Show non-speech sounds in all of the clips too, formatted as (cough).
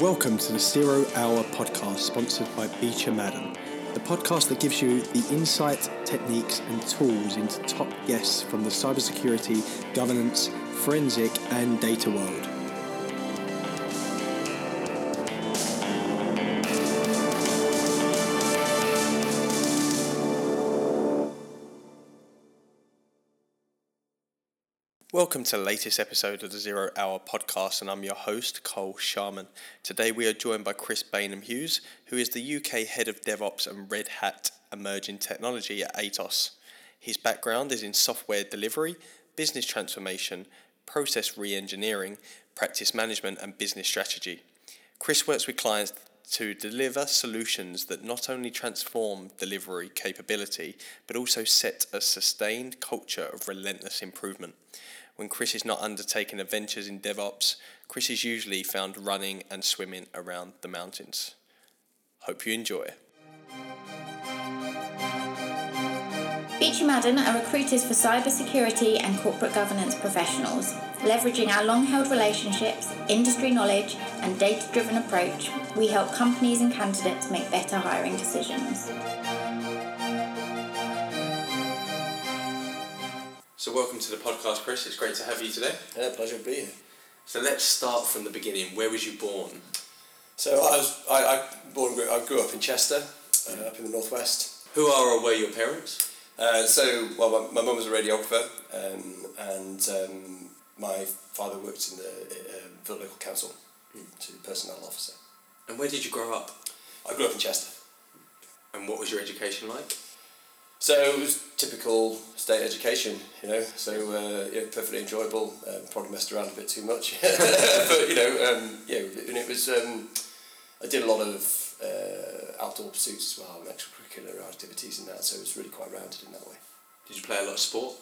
Welcome to the Zero Hour podcast, sponsored by Beecher Madden, the podcast that gives you the insight, techniques, and tools into top guests from the cybersecurity, governance, forensic, and data world. Welcome to the latest episode of the Zero Hour podcast, and I'm your host, Karl Sharman. Today we are joined by Chris Baynham-Hughes, who is the UK Head of DevOps and Red Hat Emerging Technology at Atos. His background is in software delivery, business transformation, process re engineering, practice management, and business strategy. Chris works with clients to deliver solutions that not only transform delivery capability, but also set a sustained culture of relentless improvement. When Chris is not undertaking adventures in DevOps, Chris is usually found running and swimming around the mountains. Hope you enjoy. Beecher Madden are recruiters for cybersecurity and corporate governance professionals. Leveraging our long held relationships, industry knowledge, and data driven approach, we help companies and candidates make better hiring decisions. So, welcome to the podcast, Chris. It's great to have you today. Yeah, pleasure to be here. So, let's start from the beginning. Where was you born? So I was I, I born I grew up in Chester, uh, up in the northwest. Who are or were your parents? Uh, so well, my, mum was a radiographer, um, and um, my father worked in the uh, Local Council, mm. to personnel officer. And where did you grow up? I grew up in Chester. And what was your education like? So it was typical state education, you know. So uh, you know, perfectly enjoyable. Um, probably messed around a bit too much, (laughs) but you know, um, yeah. And it was. Um, I did a lot of uh, outdoor pursuits as well, and extracurricular activities and that. So it was really quite rounded in that way. Did you play a lot of sport?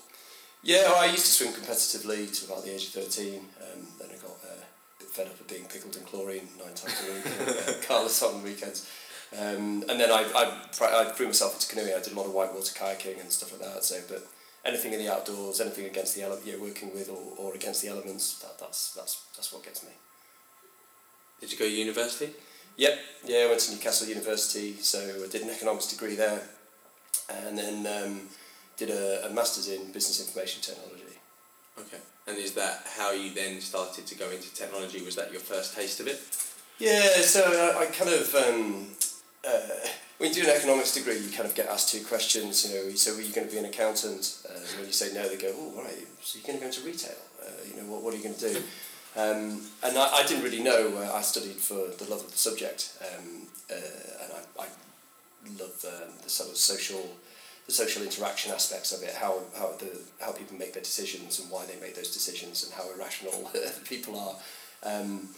Yeah, I used to swim competitively to about the age of thirteen. Um, then I got uh, a bit fed up of being pickled in chlorine nine times a week, (laughs) uh, carless on the weekends. Um, and then I, I, I threw myself into canoeing. I did a lot of whitewater kayaking and stuff like that. So, but anything in the outdoors, anything against the ele- you're working with or, or against the elements, that, that's that's that's what gets me. Did you go to university? Yep. Yeah, I went to Newcastle University. So I did an economics degree there, and then um, did a, a masters in business information technology. Okay. And is that how you then started to go into technology? Was that your first taste of it? Yeah. So I, I kind of. Um, uh, when you do an economics degree, you kind of get asked two questions. You know, so are you going to be an accountant? Uh, when you say no, they go, oh right, so you're going to go into retail. Uh, you know, what, what are you going to do? Um, and I, I didn't really know. Uh, I studied for the love of the subject, um, uh, and I, I love um, the sort of social, the social interaction aspects of it. How how the how people make their decisions and why they make those decisions and how irrational (laughs) people are. Um,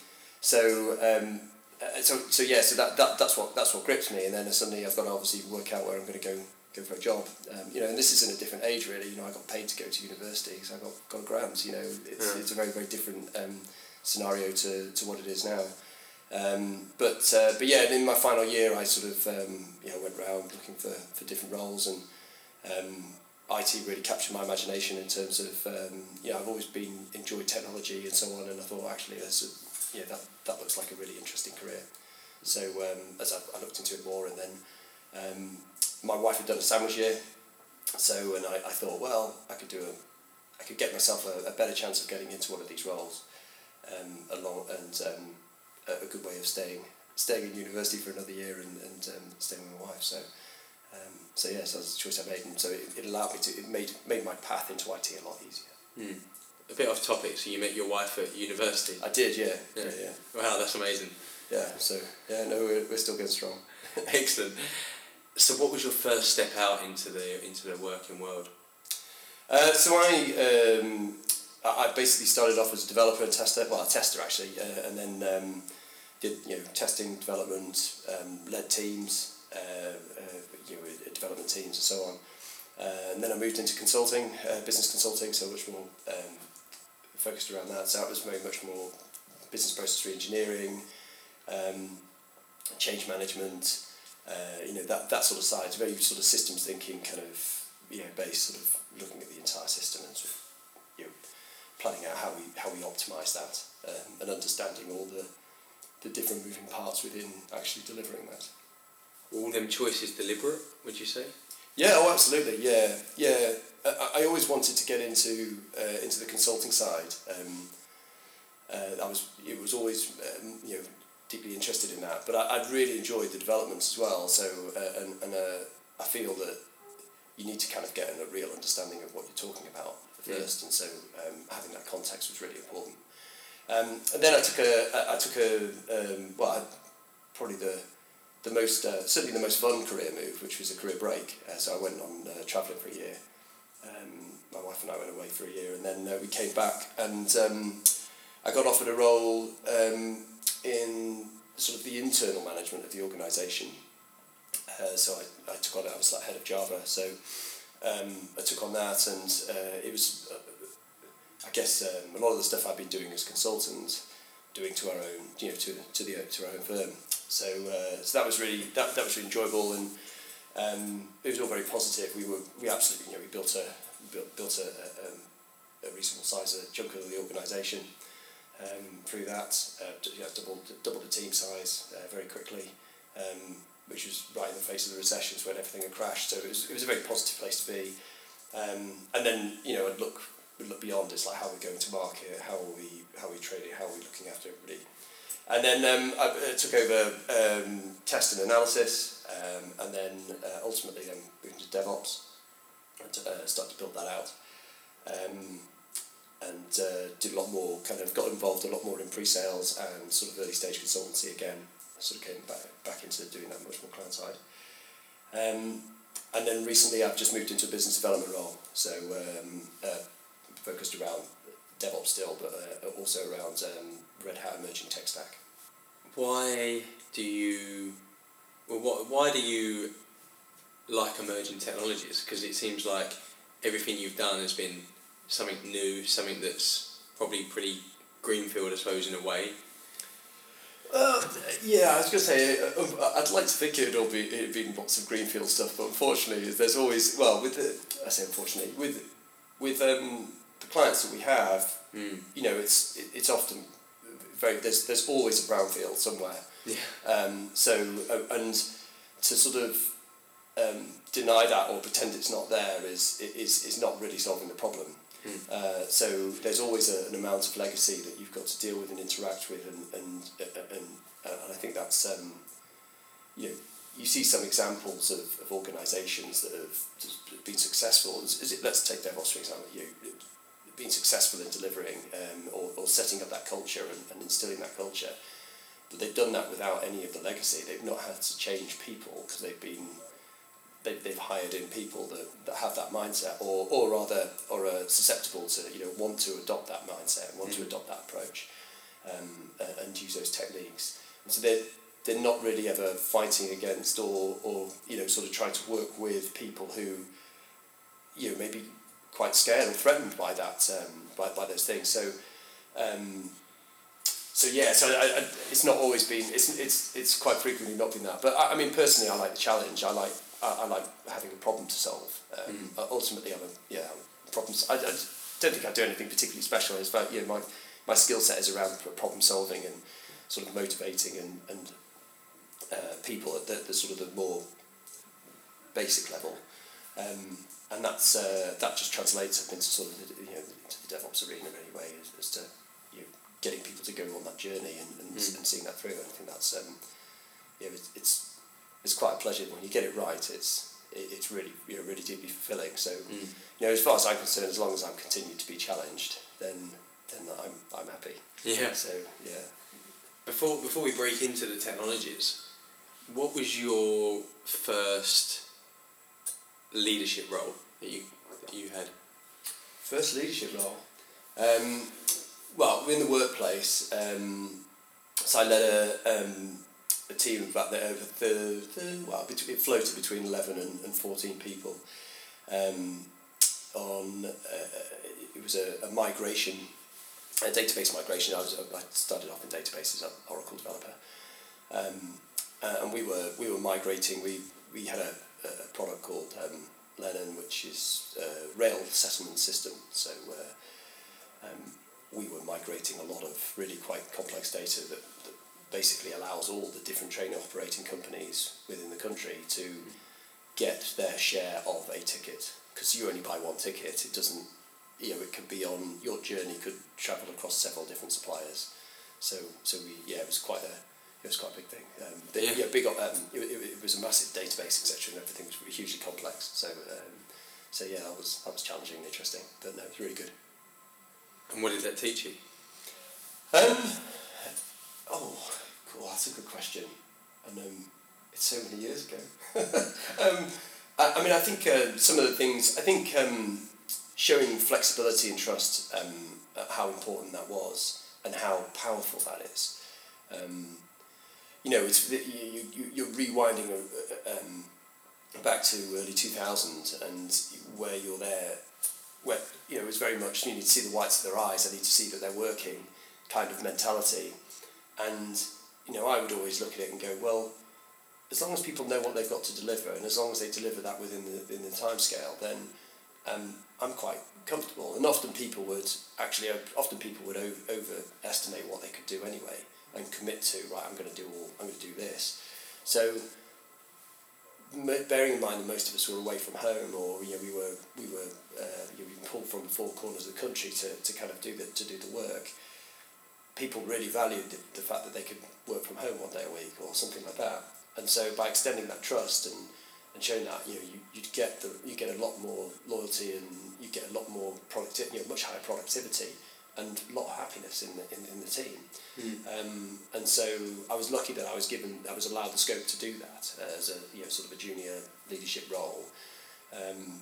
so um, uh, so so yeah, so that, that that's what that's what grips me, and then suddenly I've got to obviously work out where I'm going to go go for a job. Um, you know, and this is in a different age really. You know, I got paid to go to university because I got got grants. You know, it's yeah. it's a very very different um, scenario to, to what it is now. Um, but uh, but yeah, in my final year, I sort of um, you know went around looking for, for different roles, and um, IT really captured my imagination in terms of um, you know I've always been enjoyed technology and so on, and I thought actually there's a, yeah, that, that looks like a really interesting career. So um, as I, I looked into it more, and then um, my wife had done a sandwich year, so and I, I thought, well, I could do a, I could get myself a, a better chance of getting into one of these roles, um, along and um, a, a good way of staying staying in university for another year and, and um, staying with my wife. So. Um, so yes, that was the choice I made, and so it, it allowed me to. It made made my path into IT a lot easier. Mm a bit off topic. So you met your wife at university. I did, yeah. Yeah, yeah. yeah. Wow, that's amazing. Yeah. So yeah, no, we're, we're still going strong. (laughs) Excellent. So, what was your first step out into the into the working world? Uh, so I um, I basically started off as a developer and tester. Well, a tester actually, uh, and then um, did you know testing, development, um, led teams, uh, uh you know, development teams and so on. Uh, and then I moved into consulting, uh, business consulting, so much more um, focused around that. So that was very much more business process re-engineering, um, change management, uh, you know, that, that sort of side, very sort of systems thinking kind of, you know, based sort of looking at the entire system and sort of, you know, planning out how we, how we optimise that um, and understanding all the, the different moving parts within actually delivering that. all them choices deliberate? Would you say? Yeah, oh, absolutely. Yeah, yeah. I, I always wanted to get into uh, into the consulting side. Um, uh, I was it was always um, you know deeply interested in that, but I, I'd really enjoyed the developments as well. So uh, and and uh, I feel that you need to kind of get a real understanding of what you're talking about first, and so um, having that context was really important. Um, and then I took a I, I took a um, well I, probably the the most uh, certainly the most fun career move, which was a career break. Uh, so I went on uh, travelling for a year. Um, my wife and I went away for a year, and then uh, we came back, and um, I got offered a role um, in sort of the internal management of the organisation. Uh, so I, I took on it. I was like head of Java, so um, I took on that, and uh, it was, I guess, um, a lot of the stuff I've been doing as consultant, doing to our own, you know, to to the to our own firm. So uh, so that was really that, that was really enjoyable, and um, it was all very positive. We were we absolutely you know we built a built built a, a, um, a reasonable size a chunk of the organisation um, through that. Uh, yeah, doubled doubled the team size uh, very quickly. Um, which was right in the face of the recessions when everything had crashed. So it was, it was a very positive place to be. Um, and then you know I'd look look beyond. It's like how we're going to market, how are we how are we trading, how are we looking after everybody. And then um, I took over um, test and analysis, um, and then uh, ultimately then moved into DevOps and uh, started to build that out. Um, and uh, did a lot more, kind of got involved a lot more in pre-sales and sort of early stage consultancy again sort of came back back into doing that much more client side. Um, and then recently I've just moved into a business development role, so um, uh, focused around DevOps still, but uh, also around um, Red Hat emerging tech stack. Why do you, well, what, why do you like emerging technologies? Because it seems like everything you've done has been something new, something that's probably pretty greenfield, I suppose, in a way. Uh, yeah, I was going to say, uh, uh, I'd like to think it'd all be it'd been lots of greenfield stuff, but unfortunately, there's always well with the I say unfortunately with with um, the clients that we have, Mm. you know, it's it, it's often very there's there's always a brownfield somewhere. Yeah. Um, so uh, and to sort of um, deny that or pretend it's not there is is is not really solving the problem. Mm. Uh, so there's always a, an amount of legacy that you've got to deal with and interact with, and and uh, and, uh, and I think that's um, you know, you see some examples of, of organisations that have been successful. Is, is it, let's take DevOps for example. You been successful in delivering um, or, or setting up that culture and, and instilling that culture. But they've done that without any of the legacy. They've not had to change people because they've been they've, they've hired in people that, that have that mindset or, or rather or are susceptible to you know want to adopt that mindset and want to Mm. adopt that approach um, uh, and use those techniques and so they're, they're not really ever fighting against or, or you know sort of trying to work with people who you know maybe quite scared or threatened by that um, by, by those things so um, so yeah, so I, I, it's not always been it's it's it's quite frequently not been that. But I, I mean, personally, I like the challenge. I like I, I like having a problem to solve. Um, Mm. ultimately, I'm a yeah problems. I, I don't think I do anything particularly special. It's about you know my my skill set is around problem solving and sort of motivating and and uh, people at the, the sort of the more basic level. Um, and that's uh, that just translates up into sort of the, you know into the DevOps arena anyway, as, as to you know, getting people to go on that journey and, and, Mm. and seeing that through. And I think that's um, you know, it's, it's it's quite a pleasure when you get it right. It's it, it's really you know really deeply fulfilling. So Mm. you know, as far as I'm concerned, as long as I'm continued to be challenged, then then I'm I'm happy. Yeah. So yeah. Before before we break into the technologies, what was your first leadership role that you that you had? First leadership role. Um, well, in the workplace, um, so I led a, um, a team of about the, over the, the well, between, it floated between eleven and, and fourteen people. Um, on uh, it was a, a migration, a database migration. I was I started off in databases, an Oracle developer, um, uh, and we were we were migrating. We we had a, a product called um, Lennon, which is a rail settlement system. So uh, um, we were migrating a lot of really quite complex data that, that basically allows all the different train operating companies within the country to get their share of a ticket because you only buy one ticket. It doesn't, you know, it could be on your journey could travel across several different suppliers. So so we yeah it was quite a it was quite a big thing. Um, the, Yeah. yeah. big um, it, it, it was a massive database etc. and everything was hugely complex. So um, so yeah that was that was challenging and interesting, but no, it was really good. And what did that teach you? Um, oh, cool. That's a good question. And um, it's so many years ago. (laughs) um, I, I mean, I think uh, some of the things. I think um, showing flexibility and trust. Um, how important that was and how powerful that is. Um, you know, it's you, you you're rewinding uh, um, back to early two thousand and where you're there where you know it was very much you need to see the whites of their eyes. I need to see that they're working, kind of mentality, and you know I would always look at it and go, well, as long as people know what they've got to deliver, and as long as they deliver that within the in the time scale, then um, I'm quite comfortable. And often people would actually often people would over, overestimate what they could do anyway and commit to right. I'm going to do all. I'm going to do this. So bearing in mind that most of us were away from home, or you know, we were we were uh, you know, pulled from four corners of the country to, to kind of do the to do the work. People really valued the, the fact that they could work from home one day a week or something like that. And so by extending that trust and, and showing that, you know, you you get the you get a lot more loyalty and you get a lot more productivity you know, much higher productivity and a lot of happiness in the in, in the team. Um, and so I was lucky that I was given, I was allowed the scope to do that uh, as a you know sort of a junior leadership role, um,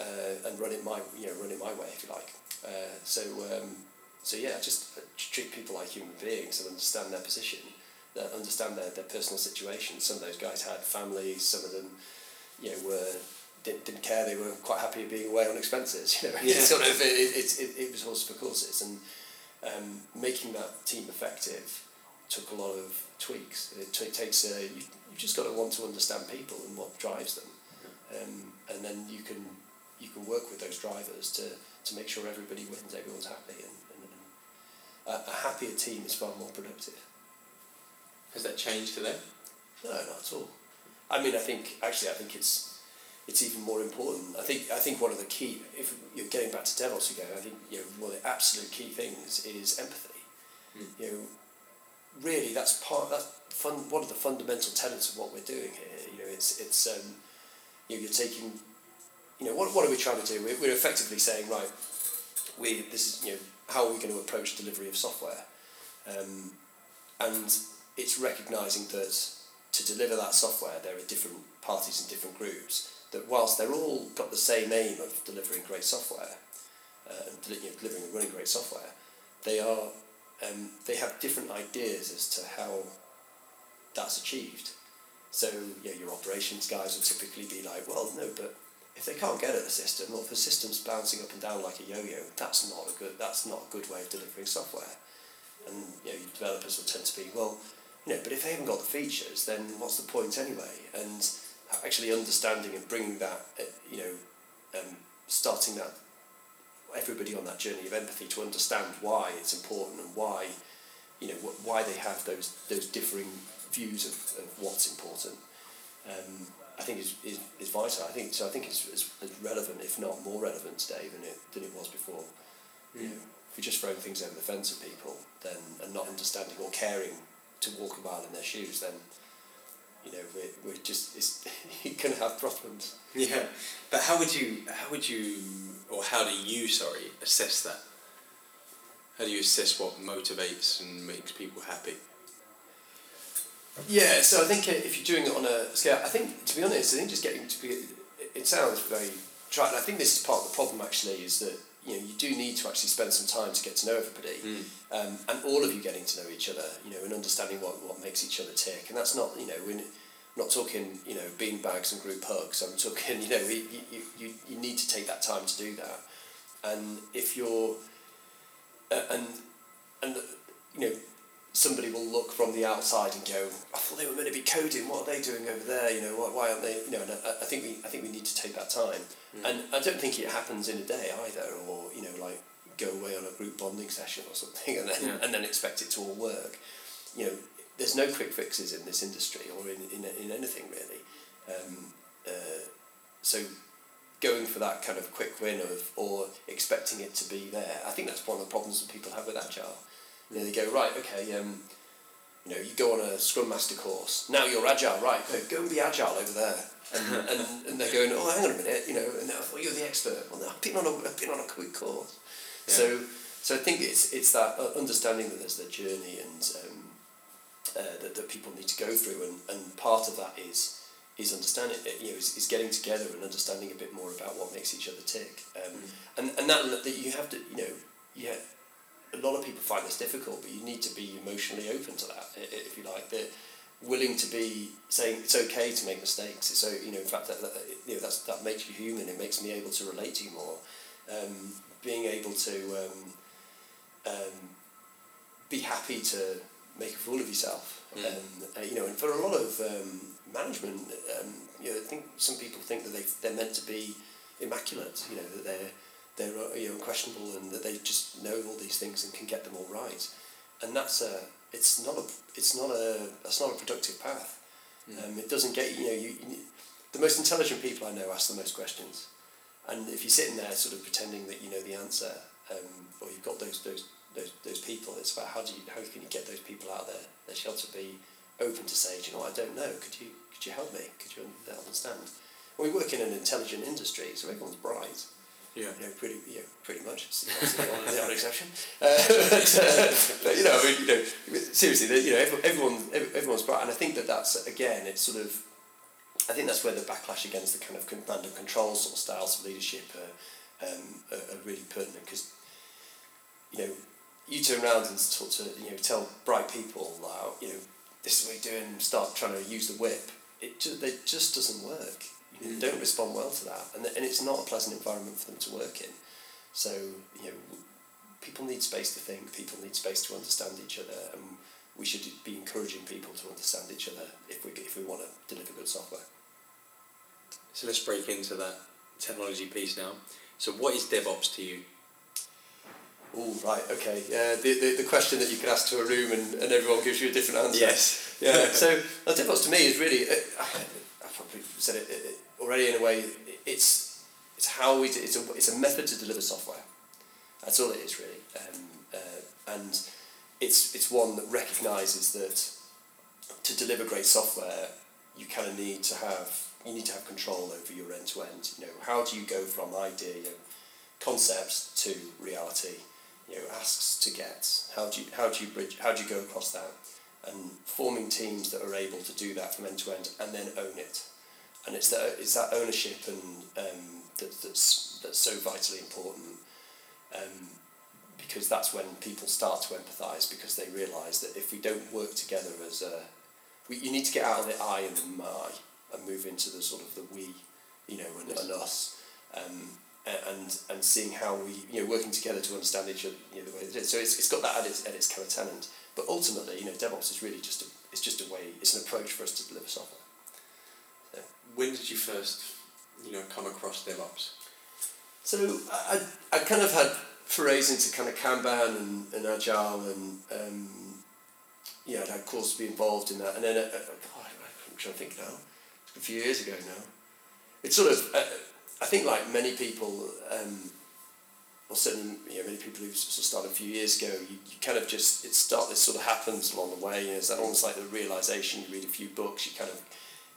uh, and run it my you know run it my way if you like. Uh, so um, so yeah, just uh, treat people like human beings and understand their position, that understand their, their personal situation. Some of those guys had families. Some of them, you know, were didn't, didn't care. They were quite happy being away on expenses. You know, Yeah. it's (laughs) sort of it, it, it, it was horses for courses and um, making that team effective took a lot of tweaks. It t- takes uh, you, you've just got to want to understand people and what drives them, um, and then you can you can work with those drivers to, to make sure everybody wins, everyone's happy, and, and, and a, a happier team is far more productive. Has that changed today? No, not at all. I mean, I think actually, I think it's it's even more important. I think I think one of the key, if you're getting back to DevOps again, I think you know one of the absolute key things is empathy. Mm. You know, really, that's part that's fun. One of the fundamental tenets of what we're doing here. You know, it's it's um, you know, you're taking, you know, what what are we trying to do? We're, we're effectively saying right, we this is you know how are we going to approach delivery of software, um, and it's recognizing that to deliver that software, there are different parties and different groups that whilst they're all got the same aim of delivering great software uh, and you know, delivering and running great software, they are um, they have different ideas as to how that's achieved. So yeah, your operations guys will typically be like, well, no, but if they can't get at the system, or if the system's bouncing up and down like a yo-yo, that's not a good that's not a good way of delivering software. And you know, your developers will tend to be, well, you know, but if they haven't got the features, then what's the point anyway? And actually understanding and bringing that, uh, you know, um, starting that everybody on that journey of empathy to understand why it's important and why, you know, wh- why they have those those differing views of, of what's important. Um, I think is, is, is vital. I think so. I think it's, it's, it's relevant, if not more relevant today than it than it was before. You know, if you're just throwing things over the fence at people, then and not understanding or caring to walk a mile in their shoes, then you know we're, we're just it's, (laughs) you're gonna have problems. Yeah, but how would you how would you or how do you sorry assess that? How do you assess what motivates and makes people happy? Yeah, so I think uh, if you're doing it on a scale, I think to be honest, I think just getting to be, it, it sounds very trite. and I think this is part of the problem actually is that you know you do need to actually spend some time to get to know everybody, um, and all of you getting to know each other, you know, and understanding what, what makes each other tick. And that's not you know we're not talking you know bean bags and group hugs. I'm talking (laughs) you know you, you, you need to take that time to do that, and if you're uh, and and you know somebody will look from the outside and go, I thought they were meant to be coding. What are they doing over there? You know, why, why aren't they? You know, and I, I think we I think we need to take that time, and I don't think it happens in a day either, or you know, like go away on a group bonding session or something, (laughs) and then Yeah. and then expect it to all work. You know, there's no quick fixes in this industry or in, in, in anything really. Um, uh, so going for that kind of quick win of or expecting it to be there, I think that's one of the problems that people have with agile. You know, they go right, okay. Um, you know, you go on a Scrum Master course. Now you're agile, right? Go, go and be agile over there. And, (laughs) and, and they're going, oh, hang on a minute, you know, and I thought you're the expert. Well, I've been on a, I've been on a quick course. Yeah. So, so I think it's it's that uh, understanding that there's the journey and um, uh, that, that people need to go through, and, and part of that is is understanding you know is, is getting together and understanding a bit more about what makes each other tick, um, mm. and and that that you have to you know yeah a lot of people find this difficult, but you need to be emotionally open to that, if you like. They're willing to be saying it's okay to make mistakes. So you know, in fact, that, that you know that's, that makes you human. It makes me able to relate to you more. Um, being able to um, um, be happy to make a fool of yourself. Mm. Um, uh, you know, and for a lot of um, management, um, you know, I think some people think that they they're meant to be immaculate. You know, that they're they're uh, you know unquestionable and that they just know all these things and can get them all right, and that's a it's not a it's not a that's not a productive path. Mm. Um, it doesn't get you know you, you the most intelligent people I know ask the most questions, and if you're sitting there sort of pretending that you know the answer, um, or you've got those those those, those people, it's about how do you how can you get those people out there their shelter be open to say, do you know what, I don't know, could you could you help me? Could you understand? we work in an intelligent industry, so everyone's bright. Yeah. You know, pretty, yeah, pretty much. Odd (laughs) exception. Uh, but, (laughs) uh, but, you know, I mean, you know, seriously, you know, everyone, everyone's bright, and I think that that's again, it's sort of, I think that's where the backlash against the kind of command and control sort of styles of leadership are, um, are, are really pertinent because, you know, you turn around and talk to, you know, tell bright people, like, you know, this is what you're doing, start trying to use the whip. It just, it just doesn't work mm. don't respond well to that, and and it's not a pleasant environment for them to work in. So you know, people need space to think. People need space to understand each other, and we should be encouraging people to understand each other if we if we want to deliver good software. So let's break into that technology piece now. So what is DevOps to you? Oh, right, okay. Uh, the, the, the question that you can ask to a room and, and everyone gives you a different answer. Yes. Yeah, (laughs) so DevOps to me is really, uh, I probably said it, it, already in a way it's it's how we do, it's a it's a method to deliver software. That's all it is really, um, uh, and it's it's one that recognises that to deliver great software, you kind of need to have you need to have control over your end to end. You know, how do you go from idea, you know, to reality? You know, asks to gets. How do you how do you bridge? How do you go across that? And forming teams that are able to do that from end to end and then own it and it's that it's that ownership and um, that, that's that's so vitally important um, because that's when people start to empathise because they realise that if we don't work together as a we, you need to get out of the I and the my and move into the sort of the we you know and, and us. Um, and and seeing how we you know working together to understand each other you know, the way that it is. so it's, it's got that at its, at its kind of tenant but ultimately you know DevOps is really just a it's just a way it's an approach for us to deliver software when did you first, you know, come across DevOps? So I, I kind of had forays into kind of Kanban and, and Agile and um, yeah, I'd had courses to be involved in that. And then, uh, uh I'm trying to think now, a few years ago now. It's sort of, uh, I think like many people, um, or certainly you know, many people who sort of started a few years ago, you, you kind of just, it start, this sort of happens along the way. You know, it's almost like the realization, you read a few books, you kind of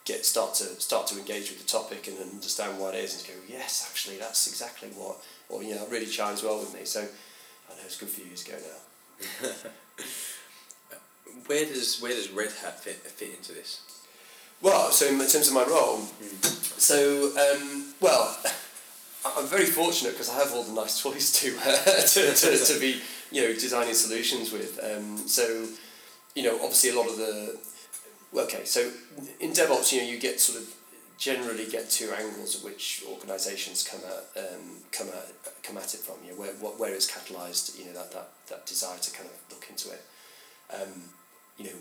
get start to start to engage with the topic and understand what it is and go yes actually that's exactly what or you know it really chimes well with me. So I know it's good for you years ago now where does where does Red Hat fit, fit into this? Well so in terms of my role mm. so um, well (laughs) I'm very fortunate because I have all the nice (laughs) toys to, uh, (laughs) to, to, to be you know designing solutions with. Um, so you know obviously a lot of the okay, so in DevOps, you know, you get sort of generally get two angles at which organisations come at um, come at come at it from. You know, where what where it's catalysed. You know, that, that that desire to kind of look into it. Um, you know,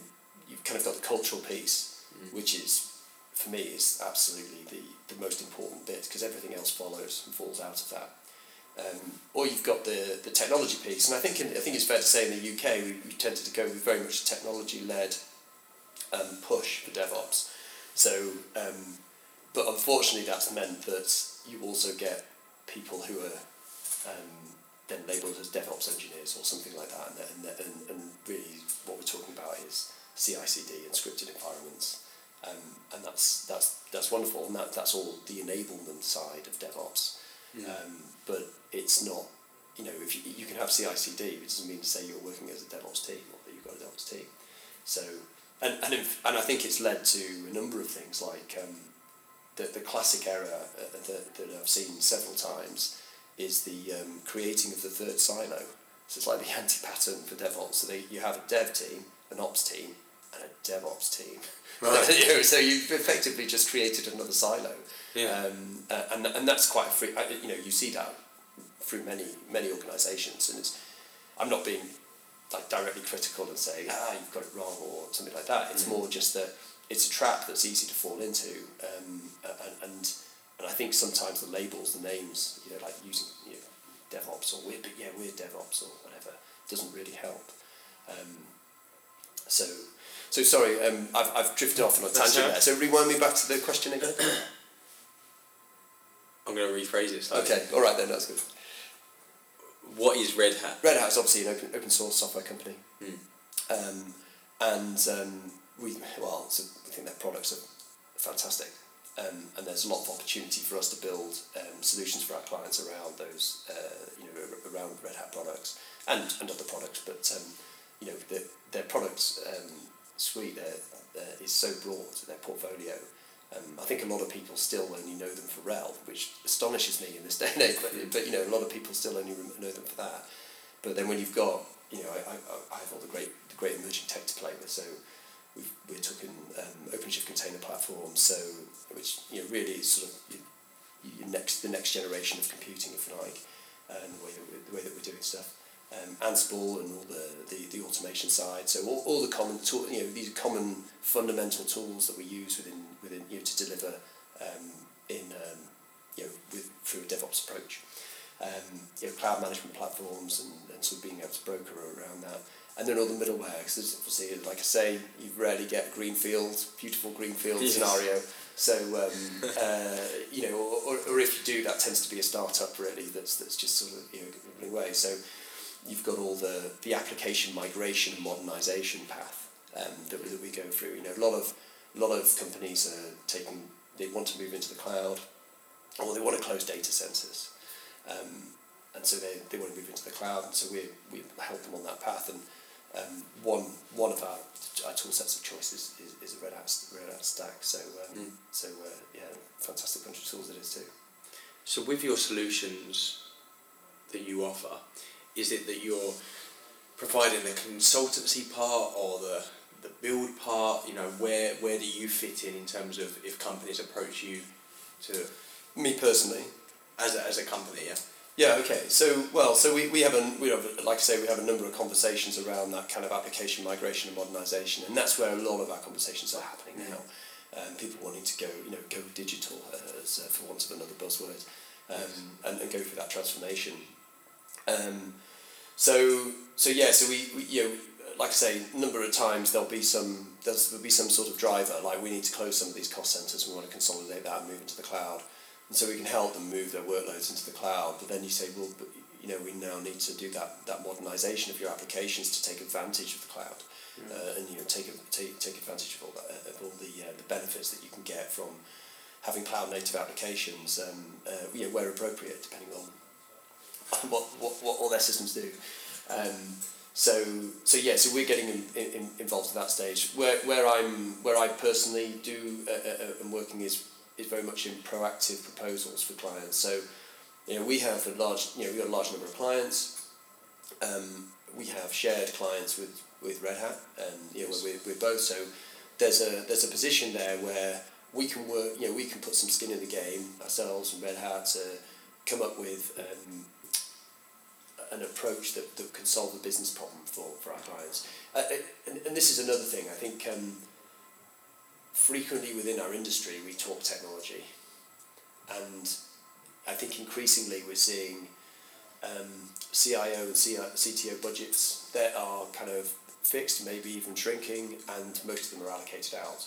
you've kind of got the cultural piece, mm. which is for me is absolutely the, the most important bit because everything else follows and falls out of that. Um, or you've got the, the technology piece, and I think in, I think it's fair to say in the UK we, we tended to go with very much technology led um, push for DevOps. So, um, but unfortunately, that's meant that you also get people who are um, then labelled as DevOps engineers or something like that, and, and, and, and really what we're talking about is CI/CD and scripted environments, um, and that's that's that's wonderful, and that that's all the enablement side of DevOps, um, but it's not. You know, if you, you can have CI/CD, it doesn't mean to say you're working as a DevOps team or that you've got a DevOps team. So, and and if, and I think it's led to a number of things like um, the the classic error uh, that that I've seen several times is the um, creating of the third silo. So it's like the (laughs) anti-pattern for DevOps. So they, you have a dev team, an ops team, and a DevOps team. Right. (laughs) so you've effectively just created another silo. Yeah. Um, and, and that's quite a free, you know, you see that through many, many organisations. And it's, I'm not being like directly critical and saying, ah, you've got it wrong or something like that. It's more just that it's a trap that's easy to fall into. Um, and, and, and I think sometimes the labels, the names, you know, like using you know, DevOps or we're, yeah, we're DevOps or whatever, doesn't really help. Um, so, so sorry, um, I've, I've drifted off on a That's tangent there. So rewind me back to the question again. I'm going to rephrase it slightly. okay, all right then, that's good. What is Red Hat? Red Hat is obviously an open, open source software company. Mm. Um, and um, we, well, so I think their products are fantastic. Um, and there's a lot of opportunity for us to build um, solutions for our clients around those, uh, you know, around Red Hat products and, and other products. But, um, you know, the, their products um, suite uh, uh, is so broad, their portfolio. Um, I think a lot of people still only know them for RHEL, which astonishes me in this (laughs) day and age. But, but you know, a lot of people still only know them for that. But then when you've got, you know, I, I, I have all the great the great emerging tech to play with. So we've, we're talking um, OpenShift container platforms. So which you know really is sort of your, your next the next generation of computing, if you like, and the way that we're, the way that we're doing stuff. Um, Ansible and all the, the, the automation side. So all, all the common tool, you know, these common fundamental tools that we use within within you know to deliver um, in um, you know with through a DevOps approach. Um, you know, cloud management platforms and, and sort of being able to broker around that. And then all the middleware, because obviously, like I say, you rarely get a greenfield, beautiful greenfield Yes. scenario. So, um, (laughs) uh, you know, or, or if you do, that tends to be a startup really that's, that's just sort of, you know, running away. So you've got all the, the application migration and modernisation path um, that, we- that we go through. You know, a lot of, a lot of companies are taking, they want to move into the cloud or they want to close data centres. Um, and so they, they want to move into the cloud, and so we, we help them on that path. And um, one one of our, our tool sets of choice is, is, is a Red Hat, Red Hat stack. So um, Mm. so uh, yeah, fantastic bunch of tools it is too. So, with your solutions that you offer, is it that you're providing the consultancy part or the the build part? You know, where where do you fit in in terms of if companies approach you to Me personally, as a, as a company? Yeah. Yeah. Okay. So well, so we, we have a we have like I say we have a number of conversations around that kind of application migration and modernisation, and that's where a lot of our conversations are happening now. Um, people wanting to go you know go digital uh, as uh, for want of another buzzword, um, and, and go through that transformation. Um, so so yeah, so we, we you know like I say, a number of times there'll be some there'll be some sort of driver like we need to close some of these cost centers. We want to consolidate that and move into the cloud. And so we can help them move their workloads into the cloud. But then you say, well, but, you know, we now need to do that, that modernization of your applications to take advantage of the cloud, uh, and you know, take, take take advantage of all that, of all the uh, the benefits that you can get from having cloud native applications, um, uh, you know, where appropriate, depending on what, what, what all their systems do. Um, so so yeah, so we're getting in, in, involved at that stage. Where where I'm where I personally do uh, uh, uh, am working is is very much in proactive proposals for clients. So you know we have a large you know we've got a large number of clients. Um, we have shared clients with, with Red Hat, and you know we're, we're both. So there's a there's a position there where we can work. You know we can put some skin in the game ourselves and Red Hat to come up with um, an approach that, that can solve the business problem for, for our clients. Uh, and, and this is another thing, I think um, frequently within our industry we talk technology and I think increasingly we're seeing um, CIO and CTO budgets that are kind of fixed, maybe even shrinking, and most of them are allocated out.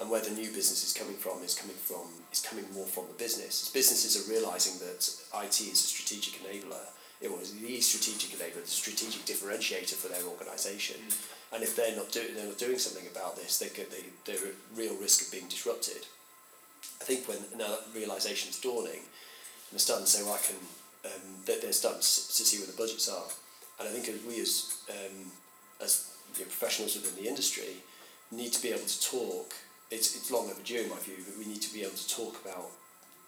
And where the new business is coming from is coming from is coming more from the business. As businesses are realizing that IT is a strategic enabler. It was the strategic enabler, the strategic differentiator for their organisation. And if they're not doing they're not doing something about this, they could, they they're at real risk of being disrupted. I think when now that realization is dawning, and they're starting to say, well, I can, um, they're, they're starting to see where the budgets are. And I think as we as um, as you know, professionals within the industry need to be able to talk it's, it's long overdue in my view, but we need to be able to talk about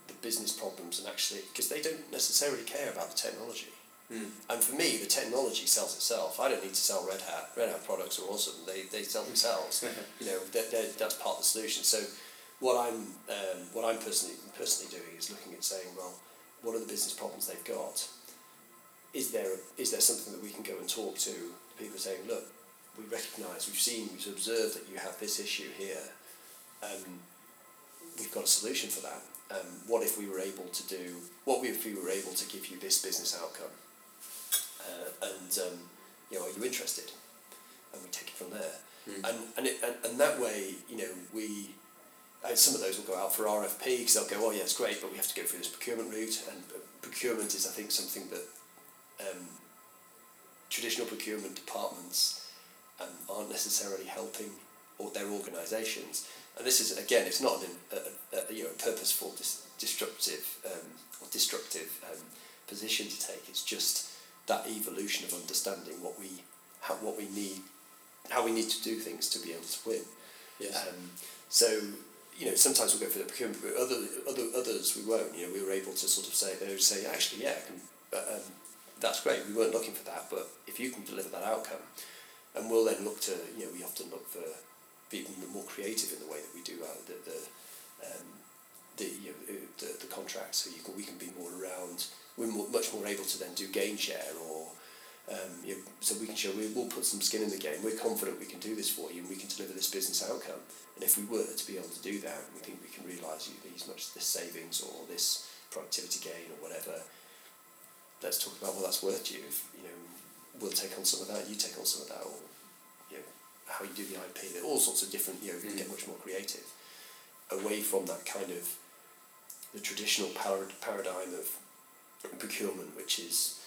the business problems and actually, because they don't necessarily care about the technology. Mm. And for me, the technology sells itself. I don't need to sell Red Hat. Red Hat products are awesome. They, they sell themselves. (laughs) you know, they're, they're, that's part of the solution. So, what I'm um, what I'm personally personally doing is looking at saying, well, what are the business problems they've got? Is there a, is there something that we can go and talk to people saying, look, we recognise, we've seen, we've observed that you have this issue here um, we've got a solution for that. Um, what if we were able to do, what if we were able to give you this business outcome? Uh, and, um, you know, are you interested? And we take it from there. Mm. And, and, it, and, and that way, you know, we, uh, some of those will go out for RFP because they'll go, oh yeah, it's great, but we have to go through this procurement route. And uh, procurement is, I think, something that um, traditional procurement departments um, aren't necessarily helping or their organisations and this is again, it's not an, a, a, you know purposeful, dis- destructive um, or destructive um, position to take. It's just that evolution of understanding what we how, what we need, how we need to do things to be able to win. Yes. Um, so you know, sometimes we'll go for the procurement, but other, other others we won't. You know, we were able to sort of say they would say actually yeah, can, um, that's great. We weren't looking for that, but if you can deliver that outcome, and we'll then look to you know we often look for be more creative in the way that we do uh, the the um, the, you know, the the contract. So you can we can be more around. We're more, much more able to then do gain share or. Um, you know, so we can show we will put some skin in the game. We're confident we can do this for you, and we can deliver this business outcome. And if we were to be able to do that, we think we can realise these much this savings or this productivity gain or whatever. Let's talk about what that's worth to you. If, you know, we'll take on some of that. You take on some of that, or how you do the IP, all sorts of different, you know, you can get mm. much more creative away from that kind of the traditional parad- paradigm of procurement, which is,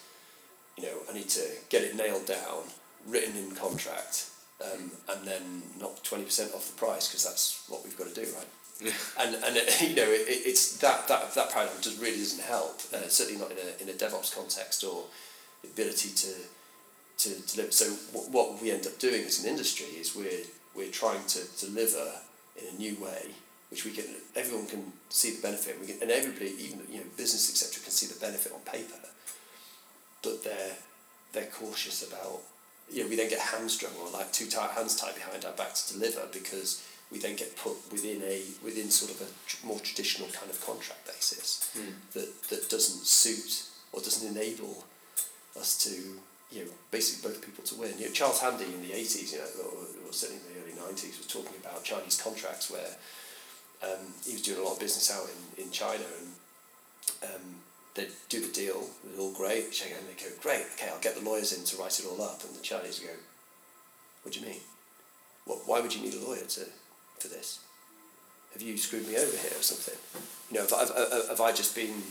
you know, I need to get it nailed down, written in contract, um, and then knock 20% off the price because that's what we've got to do, right? and and it, (laughs) you know it, it's that, that that paradigm just really doesn't help. Uh, certainly not in a in a DevOps context or the ability to to deliver. So what we end up doing as an industry is we're we're trying to deliver in a new way, which we can everyone can see the benefit. We can, and everybody, even you know business etc., can see the benefit on paper, but they're they're cautious about. You know, we then get hamstrung or like two tight hands tied behind our back to deliver because we then get put within a within sort of a more traditional kind of contract basis mm. that that doesn't suit or doesn't enable us to you know, basically both people to win. You know, Charles Handy in the 80s, you know, or, or certainly in the early 90s, was talking about Chinese contracts where um, he was doing a lot of business out in, in China and um, they'd do the deal, it was all great, shake hand, they go, great, okay, I'll get the lawyers in to write it all up. And the Chinese go, what do you mean? What, why would you need a lawyer to, for this? Have you screwed me over here or something? You know, have, have, have I just been,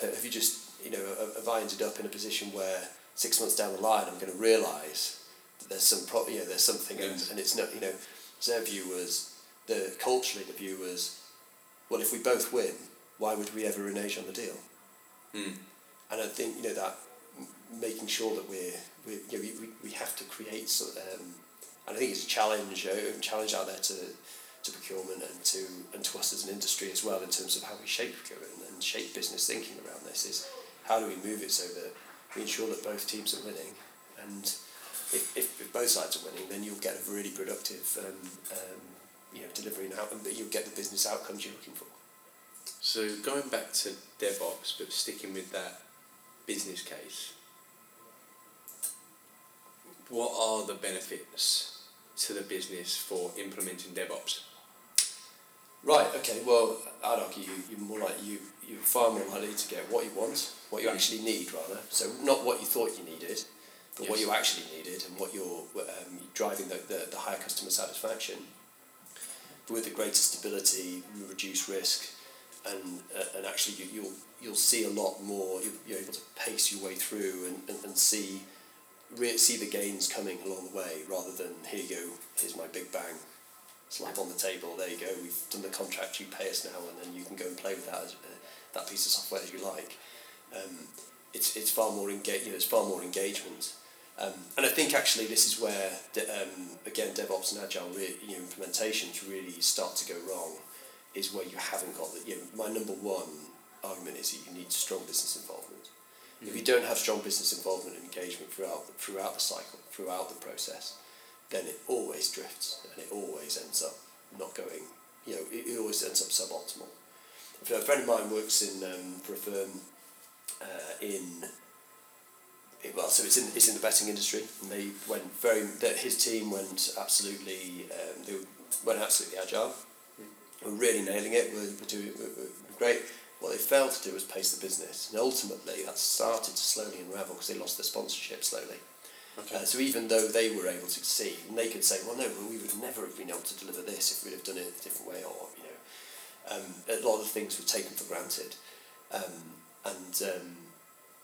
have you just, you know, have I ended up in a position where six months down the line, I'm going to realise that there's some pro- you know, there's something, and, and it's not, you know, their view was, the culturally the view was, well, if we both win, why would we ever renege on the deal? Mm. And I think you know that making sure that we're, we you know, we, we, have to create so, um, and I think it's a challenge, a challenge out there to to procurement and to and to us as an industry as well in terms of how we shape procurement and shape business thinking around this is how do we move it so that we ensure that both teams are winning. And if, if, if both sides are winning, then you'll get a really productive um, um, you know, delivery and outcome, but you'll get the business outcomes you're looking for. So going back to DevOps, but sticking with that business case, what are the benefits to the business for implementing DevOps? Right. Okay. Well, I'd argue you, you're more like you. You're far more likely to get what you want, what you actually need, rather. So not what you thought you needed, but what you actually needed and what you're um, driving the, the, the higher customer satisfaction with the greater stability, reduced risk, and uh, and actually you, you'll you'll see a lot more. You, you're able to pace your way through and, and, and see re- see the gains coming along the way, rather than here you go, here's my big bang, slap on the table. There you go. We've done the contract. You pay us now, and then you can go and play with that as, uh, that piece of software as you like. Um, it's it's far more engage. You know, it's far more engagement. Um, and I think actually this is where the, um, again DevOps and Agile re- you know, implementations really start to go wrong is where you haven't got the, you know, my number one argument is that you need strong business involvement. Mm-hmm. If you don't have strong business involvement and engagement throughout the, throughout the cycle, throughout the process, then it always drifts and it always ends up not going, you know, it, it always ends up suboptimal. A friend of mine works in um, for a firm uh, in well, so it's in it's in the betting industry, and they went very. His team went absolutely. Um, they went absolutely agile were really nailing it, were, were doing were, were great. What they failed to do was pace the business, and ultimately that started to slowly unravel because they lost their sponsorship slowly. Okay. Uh, so even though they were able to see, and they could say, well, no, well, we would never have been able to deliver this if we'd have done it a different way, or you know, um, a lot of things were taken for granted, um, and um,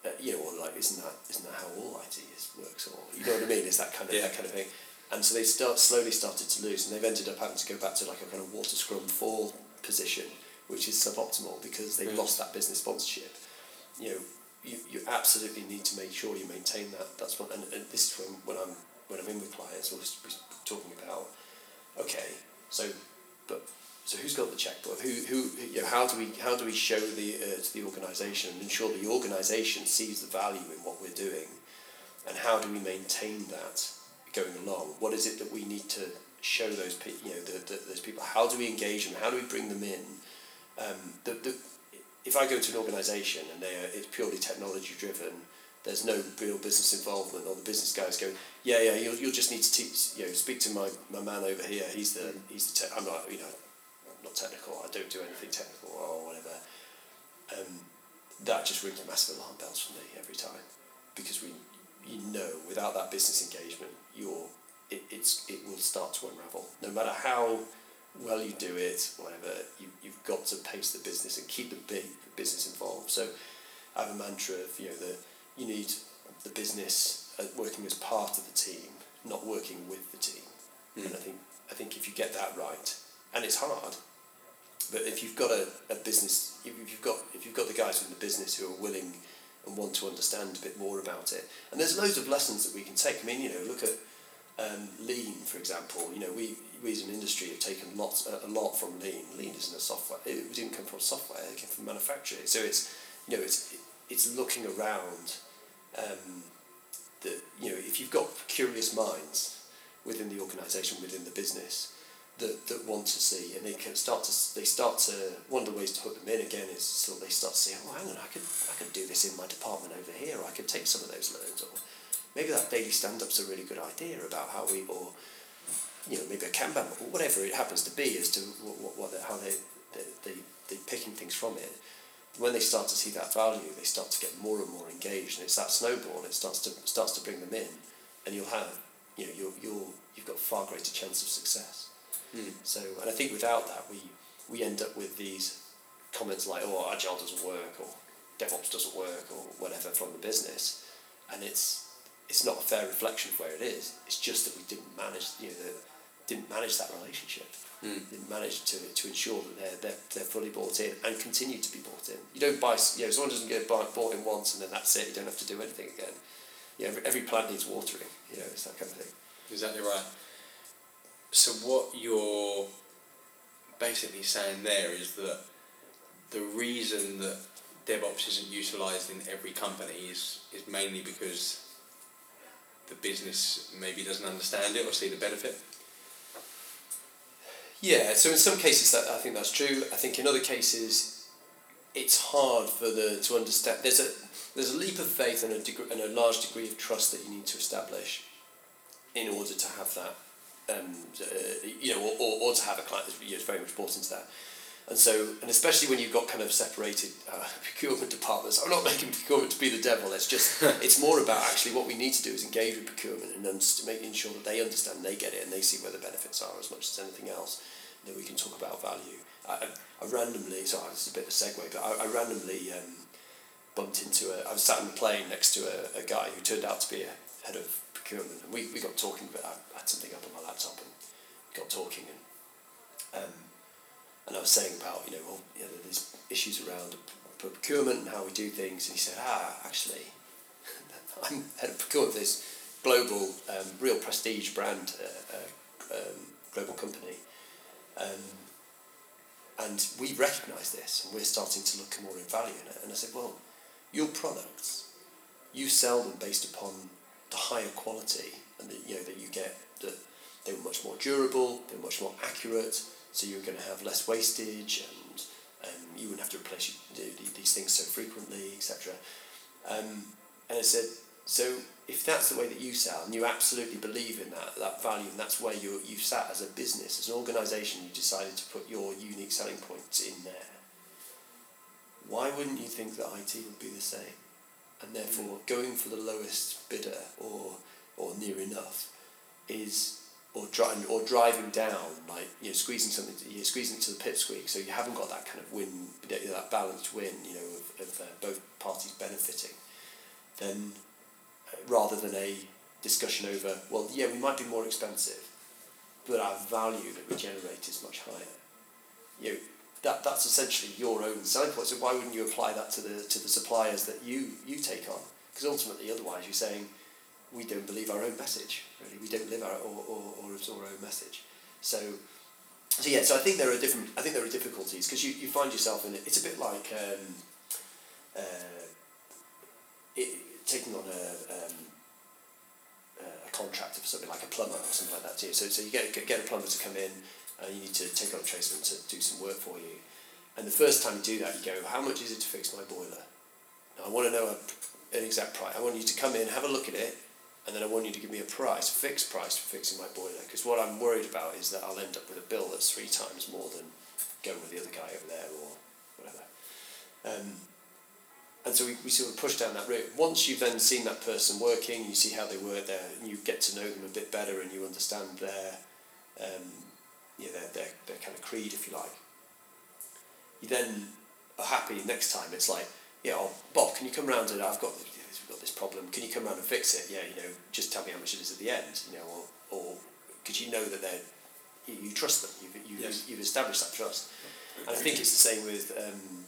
uh, you know, like isn't that isn't that how all IT is, works, or you know what I mean? It's that kind of yeah. that kind of thing and so they start slowly started to lose, and they've ended up having to go back to like a kind of water scrum fall position, which is suboptimal because they've mm. lost that business sponsorship. You know, you, you absolutely need to make sure you maintain that. That's what, and, and this is when, when I'm when I'm in with clients, we're talking about, okay, so, but so who's got the checkbook? Who who you know, how do we how do we show the uh, to the organisation and ensure the organisation sees the value in what we're doing, and how do we maintain that? going along? What is it that we need to show those people, you know, the, the, those people? How do we engage them? How do we bring them in? Um, the, the, if I go to an organisation and they are, it's purely technology driven, there's no real business involvement, or the business guys go, yeah, yeah, you'll, you'll just need to teach, you know, speak to my, my man over here. He's the he's the te- I'm not you know, not technical. I don't do anything technical or whatever. Um, that just rings a massive alarm bells for me every time, because we you know without that business engagement, you're it, it's it will start to unravel. No matter how well you do it, whatever, you, you've got to pace the business and keep the big business involved. So I have a mantra of, you know, that you need the business uh, working as part of the team, not working with the team. Mm. And I think, I think if you get that right, and it's hard, but if you've got a, a business, if you've got, if you've got the guys from the business who are willing and want to understand a bit more about it, and there's loads of lessons that we can take. I mean, you know, look at um, lean, for example, you know, we, we as an industry have taken lots, a, lot from lean. Lean isn't a software. It didn't come from software. It came from manufacturing. So it's, you know, it's it's looking around. Um, the you know, if you've got curious minds within the organisation, within the business, that, that want to see, and they can start to they start to one of the ways to hook them in again is so they start to say, oh, hang on, I could I could do this in my department over here. Or I could take some of those learns or maybe that daily stand up's a really good idea about how we, or you know, maybe a Kanban or whatever it happens to be as to what, what, what how they, they, they, picking things from it. When they start to see that value, they start to get more and more engaged, and it's that snowball. It starts to starts to bring them in, and you'll have, you know, you'll you'll you've got far greater chance of success. Mm. So, and I think without that, we we end up with these comments like, "Oh, agile doesn't work," or "DevOps doesn't work," or whatever from the business, and it's it's not a fair reflection of where it is. It's just that we didn't manage, you know, the, didn't manage that relationship. Mm. Didn't manage to, to ensure that they're, they're, they're fully bought in and continue to be bought in. You don't buy, you know, someone doesn't get bought in once and then that's it. You don't have to do anything again. You know, every, every plant needs watering. You know, it's that kind of thing. Exactly right. So what you're basically saying there is that the reason that DevOps isn't utilised in every company is, is mainly because the business maybe doesn't understand it or see the benefit? Yeah, so in some cases that I think that's true. I think in other cases it's hard for the to understand. There's a there's a leap of faith and a degree, and a large degree of trust that you need to establish in order to have that, um, uh, you know, or, or, or to have a client that's you know, very much bought into that. And so, and especially when you've got kind of separated uh, (laughs) procurement departments, I'm not making procurement to be the devil. It's just, (laughs) it's more about actually what we need to do is engage with procurement and underst- making sure that they understand, they get it, and they see where the benefits are as much as anything else. That we can talk about value. I, I randomly, sorry, this is a bit of a segue, but I, I randomly um, bumped into a, I was sat in the plane next to a, a guy who turned out to be a head of procurement, and we, we got talking but I had something up on my laptop and got talking, and um, and I was saying about, you know, well, you know, there's issues around procurement and how we do things, and he said, ah, actually, (laughs) I'm head of procurement of this global, um, real prestige brand, uh, uh, um, global company, um, and we recognise this, and we're starting to look more in value in it. And I said, well, your products, you sell them based upon the higher quality, and that you know that you get that they were much more durable, they were much more accurate, so you're going to have less wastage and um, you wouldn't have to replace these things so frequently, etc. Um, and I said, so if that's the way that you sell and you absolutely believe in that, that value and that's where you you've sat as a business, as an organisation, you decided to put your unique selling points in there, why wouldn't you think that IT would be the same? And therefore, going for the lowest bidder or, or near enough is or, dri- or driving down, like you know, squeezing something, to, you're squeezing it to the pipsqueak, so you haven't got that kind of win, that balanced win, you know, of, of uh, both parties benefiting, then uh, rather than a discussion over, well, yeah, we might be more expensive, but our value that we generate is much higher. You know, that that's essentially your own selling point. So why wouldn't you apply that to the to the suppliers that you you take on? Because ultimately, otherwise, you're saying we don't believe our own message. Really, we don't live our or, or, or our own message. So, so yeah. So I think there are different. I think there are difficulties because you, you find yourself in it. It's a bit like um, uh, it, taking on a um, a contract of something like a plumber or something like that. So so you get get a plumber to come in. Uh, you need to take on a tradesman to do some work for you. And the first time you do that, you go, how much is it to fix my boiler? Now, I want to know a, an exact price. I want you to come in, have a look at it, and then I want you to give me a price, a fixed price for fixing my boiler. Because what I'm worried about is that I'll end up with a bill that's three times more than going with the other guy over there or whatever. Um, and so we, we sort of push down that route. Once you've then seen that person working, you see how they work there, and you get to know them a bit better, and you understand their, um, you know, their, their, their kind of creed, if you like. You then are happy next time. It's like, yeah, oh, Bob, can you come round and I've got got this problem. Can you come around and fix it? Yeah, you know, just tell me how much it is at the end. You know, or or because you know that they're you, you trust them. You've you've, yes. you've established that trust. And I think it's the same with um,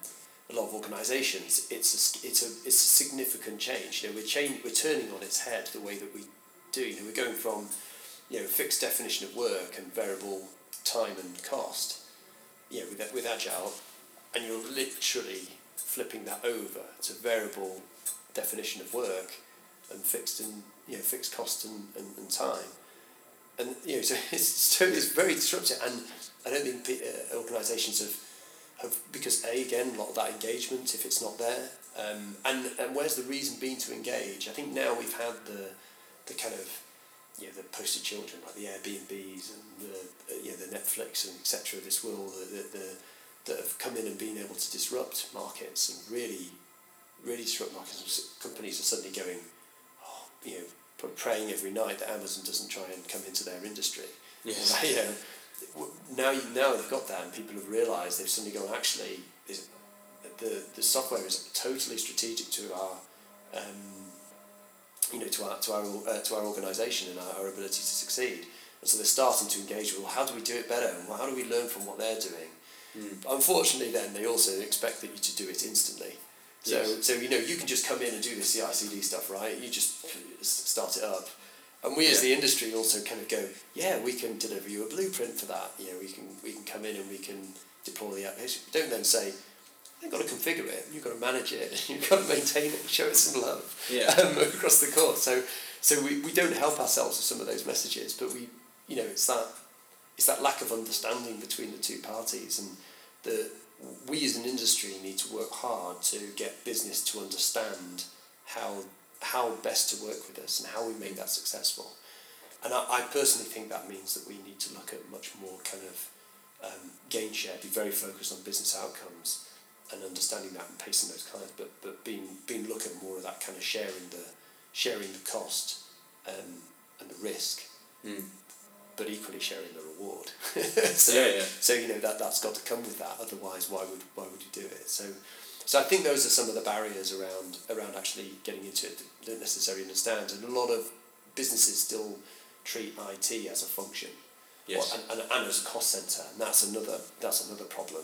a lot of organisations. It's a, it's a it's a significant change. You know, we're change, we're turning on its head the way that we do. You know, we're going from you know fixed definition of work and variable time and cost. Know, with with agile, and you're literally flipping that over to variable definition of work and fixed in you know fixed cost and, and, and time and you know (laughs) so it's, it's very disruptive and I don't think uh, organisations have have because a again a lot of that engagement if it's not there um, and and where's the reason being to engage I think now we've had the the kind of you know the poster children like the Airbnbs and the you know the Netflix and etc of this world the, the, the that have come in and been able to disrupt markets and really really struck markets. Companies are suddenly going, oh, you know, praying every night that Amazon doesn't try and come into their industry. Yes. (laughs) you know, now, now they've got that and people have realised they've suddenly gone, actually, the, the software is totally strategic to our, um, you know, to our, to our, uh, to our organisation and our, our ability to succeed. And so they're starting to engage with, well, how do we do it better? And how do we learn from what they're doing? Mm. Unfortunately, then they also expect that you to do it instantly. So, yes. so you know, you can just come in and do the CI/CD stuff, right? You just start it up, and we yeah. as the industry also kind of go, yeah, we can deliver you a blueprint for that. You know, we can we can come in and we can deploy the application. Don't then say, you've got to configure it, you've got to manage it, (laughs) you've got to maintain it, show it some love yeah. (laughs) um, across the course. So, so we, we don't help ourselves with some of those messages, but we, you know, it's that it's that lack of understanding between the two parties and the we as an industry need to work hard to get business to understand how how best to work with us and how we make that successful. And I, I personally think that means that we need to look at much more kind of um, gain share, be very focused on business outcomes and understanding that and pacing those clients, but but being being look at more of that kind of sharing the sharing the cost um, and the risk, Mm. but equally sharing the reward. (laughs) so, Yeah, yeah. so you know that that's got to come with that. Otherwise, why would why would you do it? So, so I think those are some of the barriers around around actually getting into it. that Don't necessarily understand, and a lot of businesses still treat IT as a function, Yes. and, and, and as a cost center, and that's another that's another problem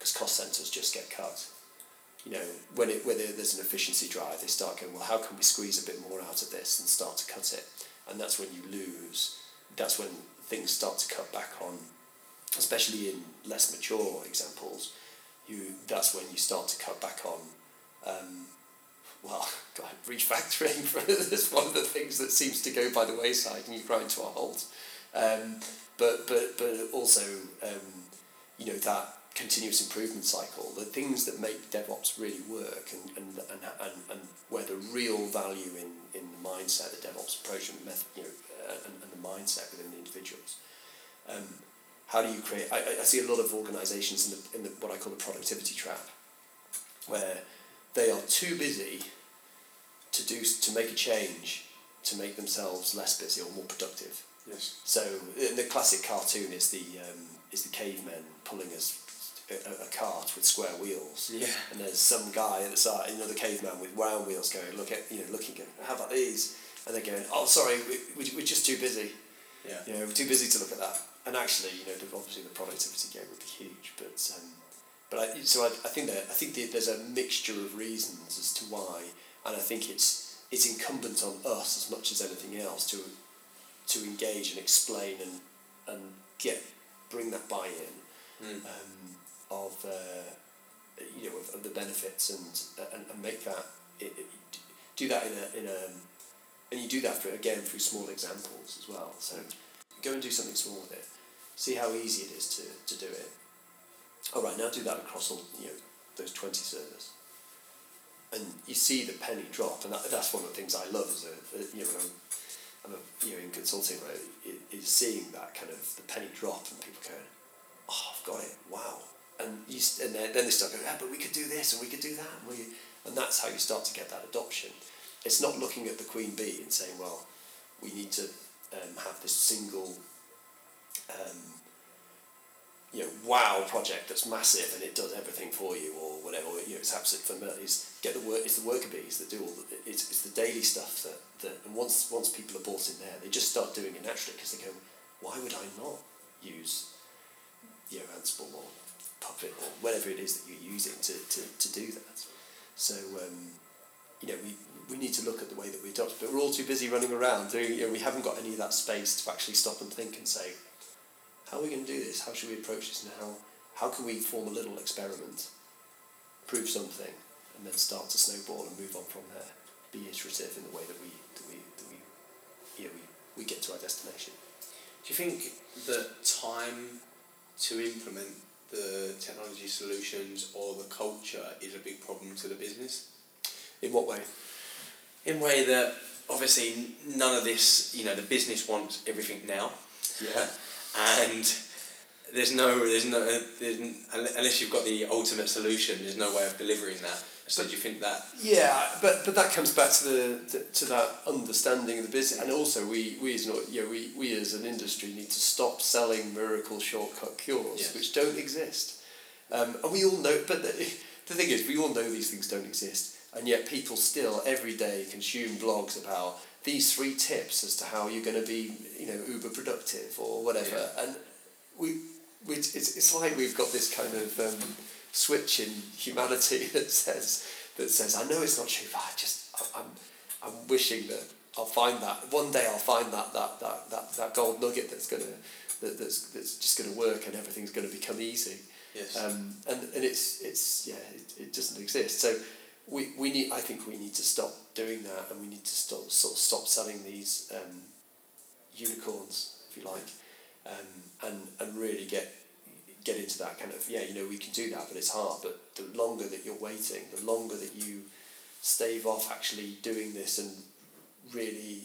because cost centers just get cut. You know, when it when there's an efficiency drive, they start going, well, how can we squeeze a bit more out of this and start to cut it, and that's when you lose. That's when things start to cut back on, especially in less mature examples. You that's when you start to cut back on. Um, well, (laughs) God, refactoring (laughs) is one of the things that seems to go by the wayside, and you grind to a halt. Um, but but but also, um, you know that continuous improvement cycle, the things that make DevOps really work, and and, and, and, and where the real value in, in the mindset, the DevOps approach, and method, you know, uh, and, and the mindset within the individuals. Um, how do you create? I, I- see a lot of organisations in the in the what I call the productivity trap, where they are too busy to do to make a change to make themselves less busy or more productive. Yes. So the classic cartoon is the um, is the cavemen pulling a, s- a, a cart with square wheels. Yeah. And there's some guy at the side, another caveman with round wheels, going, look at you know, looking, going, how about these? And they're going, oh, sorry, we, we, we're just too busy. Yeah. You know, we're too busy to look at that. And actually, you know, the- obviously the productivity gain would be huge, but um, but I, so I, I think that I think that there's a mixture of reasons as to why, and I think it's it's incumbent on us as much as anything else to to engage and explain and and get bring that buy-in Mm. um, of uh, you know of, of the benefits and, and and make that it, it, do that in a in a and you do that for again through small examples as well. So go and do something small with it. See how easy it is to, to do it. All right, now do that across all you know those twenty servers, and you see the penny drop, and that, that's one of the things I love as a, a you know when I'm, I'm a, you know in consulting right, is seeing that kind of the penny drop and people going, oh I've got it, wow, and you and then, they start going, yeah, but we could do this and we could do that, and, we, and that's how you start to get that adoption. It's not looking at the queen bee and saying, well, we need to um, have this single um, you know, wow project that's massive and it does everything for you or whatever, you know, it's absolute familiar. Is get the work. It's the worker bees that do all the. It's, it's the daily stuff that, that and once once people are bought in there, they just start doing it naturally because they go, why would I not use, you know, Ansible or Puppet or whatever it is that you're using to, to, to do that. So um, you know, we we need to look at the way that we adopt, but we're all too busy running around doing. You know, we haven't got any of that space to actually stop and think and say, how are we going to do this? How should we approach this? And how, how can we form a little experiment, prove something, and then start to snowball and move on from there? Be iterative in the way that we that we that we, you know, we, we get to our destination. Do you think that time to implement the technology solutions or the culture is a big problem to the business? In what way? In a way that obviously none of this, you know, the business wants everything now, Yeah. and there's no, there's no, there's, unless you've got the ultimate solution, there's no way of delivering that. So do you think that? Yeah, but but that comes back to the to that understanding of the business, and also we we as an you know, we we as an industry need to stop selling miracle shortcut cures Yes. which don't exist, um, and we all know. But the, (laughs) the thing is, we all know these things don't exist, and yet people still every day consume blogs about these three tips as to how you're going to be you know uber productive or whatever, and we. We, it's, it's like we've got this kind of um, switch in humanity (laughs) that says that says I know it's not true, but I just I'm I'm wishing that I'll find that one day I'll find that that that, that, that gold nugget that's gonna that, that's that's just gonna work and everything's gonna become easy. Yes. Um, and and it's it's yeah it, it doesn't exist. So we, we need I think we need to stop doing that and we need to stop sort of stop selling these um, unicorns if you like um, and and really get get into that kind of yeah you know we can do that but it's hard but the longer that you're waiting the longer that you stave off actually doing this and really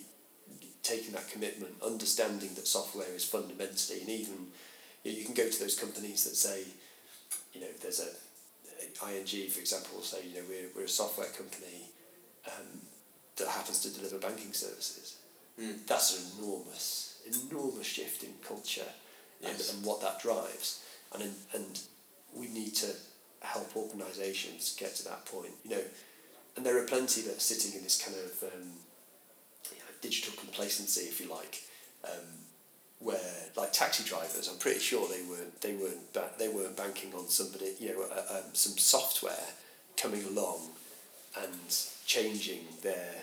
taking that commitment understanding that software is fundamentally and even you, know, you can go to those companies that say, you know, there's a ING, for example, will say, you know, we're, we're a software company um, that happens to deliver banking services. Mm. That's an enormous, enormous shift in culture Yes. and, and what that drives. And, and we need to help organisations get to that point. You know, and there are plenty that are sitting in this kind of um, you know, digital complacency, if you like, um, where like taxi drivers, I'm pretty sure they weren't they weren't ba- they weren't banking on somebody you know uh, um, some software coming along and changing their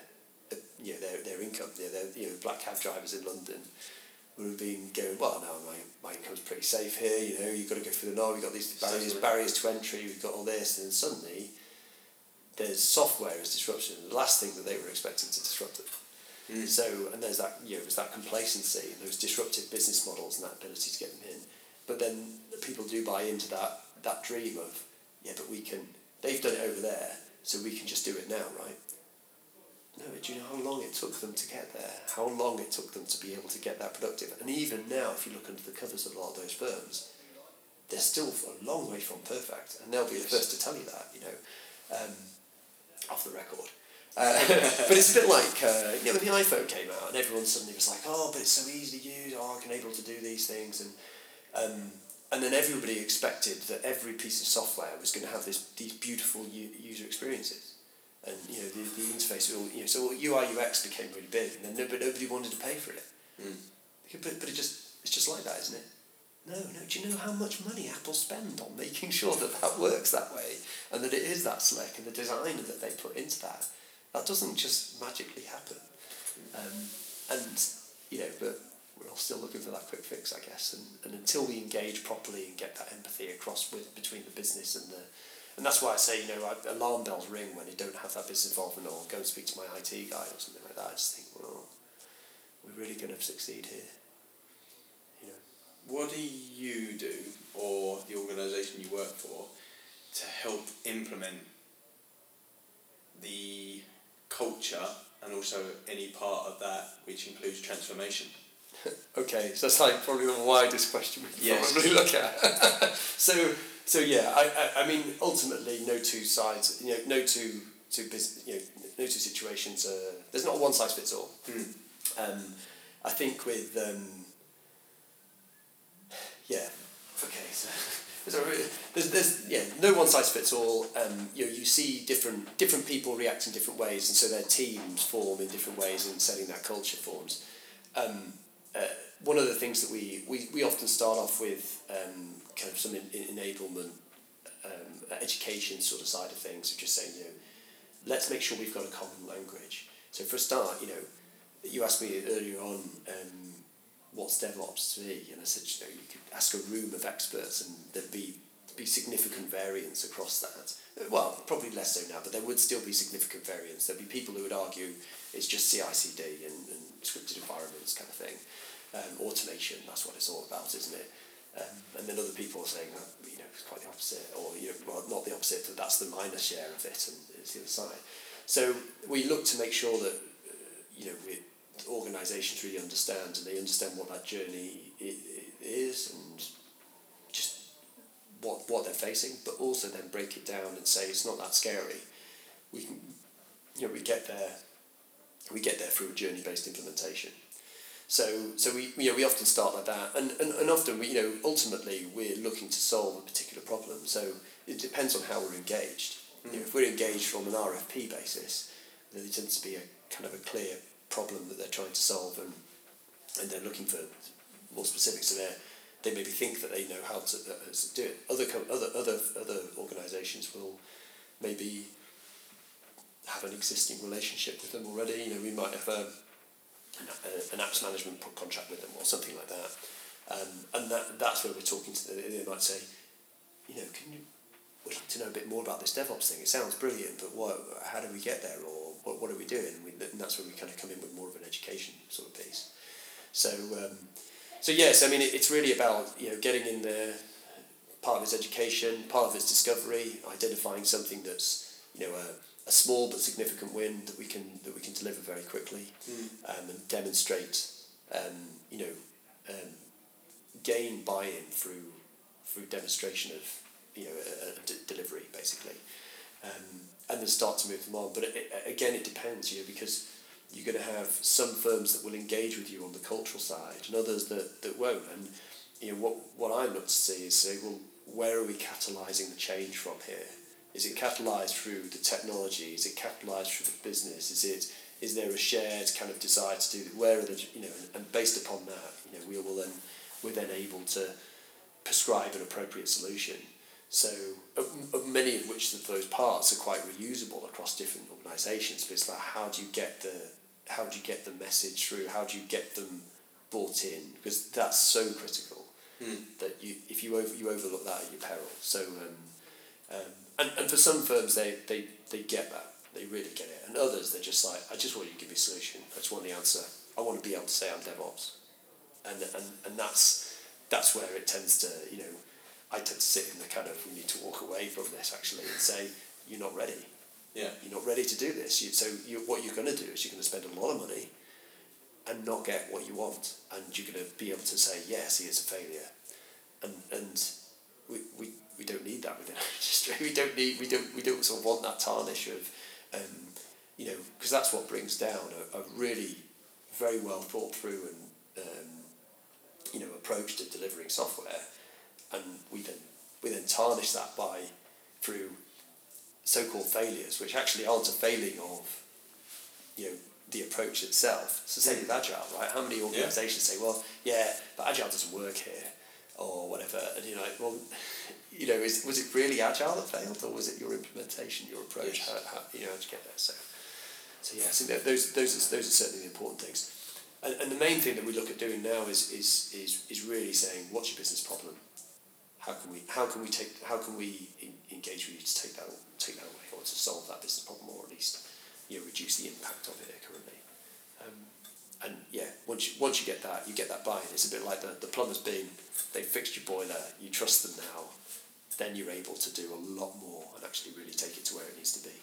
uh, you know their, their income. You know, their, you know black cab drivers in London would have been going well. Now my my income's pretty safe here. You know you've got to go through the norm. We've got these barriers barriers to entry. We've got all this, and then suddenly there's software as disruption. The last thing that they were expecting to disrupt it. Mm. So and there's that you know there's that complacency, those disruptive business models, and that ability to get them in. But then people do buy into that that dream of yeah, but we can. They've done it over there, so we can just do it now, right? No, do you know how long it took them to get there? How long it took them to be able to get that productive? And even now, if you look under the covers of a lot of those firms, they're still a long way from perfect, and they'll be the first to tell you that, you know, um, off the record. Uh, (laughs) but it's a bit like uh, you know when the iPhone came out and everyone suddenly was like, oh, but it's so easy to use. Oh, I can able to do these things, and um, and then everybody expected that every piece of software was going to have this these beautiful u- user experiences, and you know the, the interface. All, you know, so UI UX became really big, and then no, but nobody wanted to pay for it. Mm. But, but it just it's just like that, isn't it? No, no. Do you know how much money Apple spend on making sure that that works that way, and that it is that slick, and the design that they put into that? That doesn't just magically happen. Um, and you know, but we're all still looking for that quick fix, I guess. And, and until we engage properly and get that empathy across with between the business and the, and that's why I say, you know, alarm bells ring when you don't have that business involvement, or go and speak to my IT guy or something like that. I just think, well, we're really going to succeed here. You know. What do you do, or the organisation you work for, to help implement the culture and also any part of that which includes transformation? (laughs) Okay, so that's like probably the widest question we can Yes. probably look at. (laughs) so, so yeah, I, I, I mean, ultimately, no two sides, you know, no two, two business, you know, no two situations. Uh, there's not one size fits all. Um, I think with um, yeah, okay. (laughs) So there's, there's yeah no one size fits all. Um, you know you see different different people react in different ways, and so their teams form in different ways, and setting that culture forms. Um, uh, one of the things that we, we, we often start off with um, kind of some in, enablement, um, education sort of side of things, of just saying, you know, let's make sure we've got a common language. So for a start, you know, you asked me earlier on, um, what's DevOps to me? And I said, you know, you could ask a room of experts and there'd be, be significant variance across that. Well, probably less so now, but there would still be significant variance. There'd be people who would argue it's just CI/CD and, and scripted environments kind of thing. Um, automation, that's what it's all about, isn't it? Um, and then other people are saying, you know, it's quite the opposite, or you know, well, not the opposite, but that's the minor share of it, and it's the other side. So we look to make sure that uh, you know we, organisations really understand, and they understand what that journey is, and just what what they're facing, but also then break it down and say it's not that scary. We can, you know, we get there. We get there through a journey based implementation. So, so we, you know, we often start like that, and, and, and often we, you know, ultimately we're looking to solve a particular problem. So it depends on how we're engaged. You know, if we're engaged from an RFP basis, then there tends to be a kind of a clear problem that they're trying to solve, and and they're looking for more specifics. So they they maybe think that they know how to, uh, to do it. Other co- other other other organisations will maybe have an existing relationship with them already. You know, we might have a, an, an apps management contract with them or something like that. Um, and that, that's where we're talking to them. They might say, you know, can you, we'd like to know a bit more about this DevOps thing. It sounds brilliant, but what, how do we get there or what, what are we doing? And, we, and that's where we kind of come in with more of an education sort of piece. So, um, so yes, I mean, it, it's really about, you know, getting in there, part of it's education, part of it's discovery, identifying something that's, you know, a, a small but significant win that we can that we can deliver very quickly, um, and demonstrate, um, you know, um, gain buy-in through through demonstration of you know a, a d- delivery basically, um, and then start to move them on. But it, it, again, it depends, you know, because you're going to have some firms that will engage with you on the cultural side, and others that, that won't. And you know what what I look to see is say, well, where are we catalysing the change from here? Is it catalysed through the technology? Is it catalysed through the business? Is it is there a shared kind of desire to do where are the you know and, based upon that you know we will then we're then able to prescribe an appropriate solution. So many of which of those parts are quite reusable across different organisations, but it's about how do you get the how do you get the message through? How do you get them bought in? Because that's so critical mm. that you if you over you overlook that at your peril. So um, um, and, and for some firms they, they, they get that they really get it, and others they're just like I just want you to give me a solution. I just want the answer. I want to be able to say I'm DevOps, and and and that's that's where it tends to you know I tend to sit in the kind of we need to walk away from this actually and say you're not ready. Yeah. You're not ready to do this. You, so you, what you're going to do is you're going to spend a lot of money and not get what you want, and you're going to be able to say yes, he is a failure, and and we, we, we don't need that within our (laughs) industry. We don't need we don't we don't sort of want that tarnish of, um, you know, because that's what brings down a, a really very well thought through and um, you know approach to delivering software, and we then we then tarnish that by through so-called failures, which actually aren't a failing of, you know, the approach itself. So same with agile, right? How many organisations say, well, yeah, but agile doesn't work here, or whatever, and you're like, well, you know, is was it really agile that failed, or was it your implementation, your approach? Yes. How, how you know how to get there? So, so yeah, so th- those those are, those are certainly the important things. And, and the main thing that we look at doing now is, is, is, is really saying, what's your business problem? How can we how can we take how can we in, engage with you to take that take that away or to solve that business problem or at least you know reduce the impact of it currently. And yeah, once you, once you get that, you get that buy-in. It's a bit like the, the plumber's been, they fixed your boiler, you trust them now, then you're able to do a lot more and actually really take it to where it needs to be.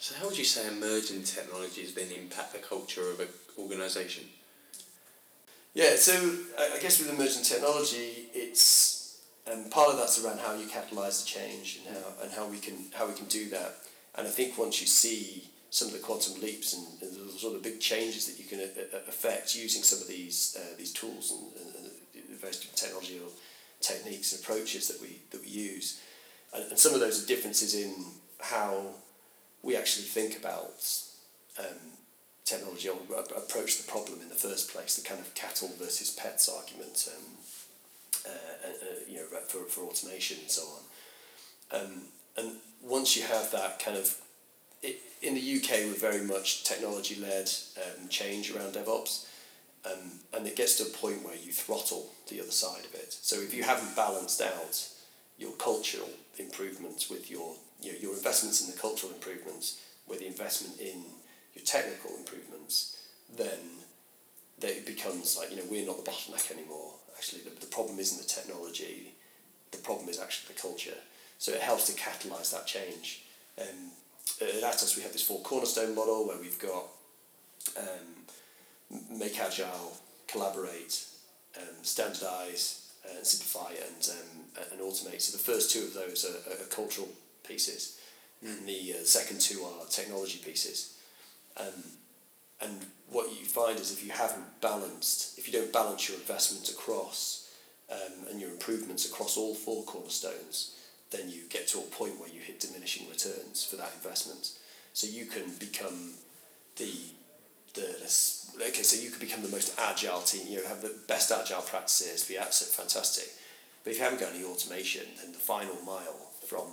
So how would you say emerging technologies then impact the culture of an organisation? Yeah, so I I guess with emerging technology, it's um, part of that's around how you catalyse the change and how and how we can how we can do that. And I think once you see some of the quantum leaps and, and the sort of big changes that you can a- a- affect using some of these uh, these tools and, and, and the various different technological techniques and approaches that we that we use, and, and some of those are differences in how we actually think about um, technology or approach the problem in the first place, the kind of cattle versus pets argument, um, uh, uh, uh, you know, for, for automation and so on. Um, and once you have that kind of, it, in the UK we're very much technology-led um, change around DevOps, um, and it gets to a point where you throttle the other side of it. So if you haven't balanced out your cultural improvements with your, you know, your investments in the cultural improvements with the investment in your technical improvements, then that it becomes like, you know, we're not the bottleneck anymore. Actually, the, the problem isn't the technology, the problem is actually the culture. So it helps to catalyse that change. Um, at Atos, we have this four cornerstone model where we've got um, make agile, collaborate, um, standardise, uh, simplify, and um, and automate. So the first two of those are, are cultural pieces, and the uh, second two are technology pieces. Um, and what you find is if you haven't balanced, if you don't balance your investment across um, and your improvements across all four cornerstones, then you get to a point where you hit diminishing returns for that investment. So you can become the the okay, so you could become the most agile team. You know, have the best agile practices, be absolutely fantastic. But if you haven't got any automation, then the final mile from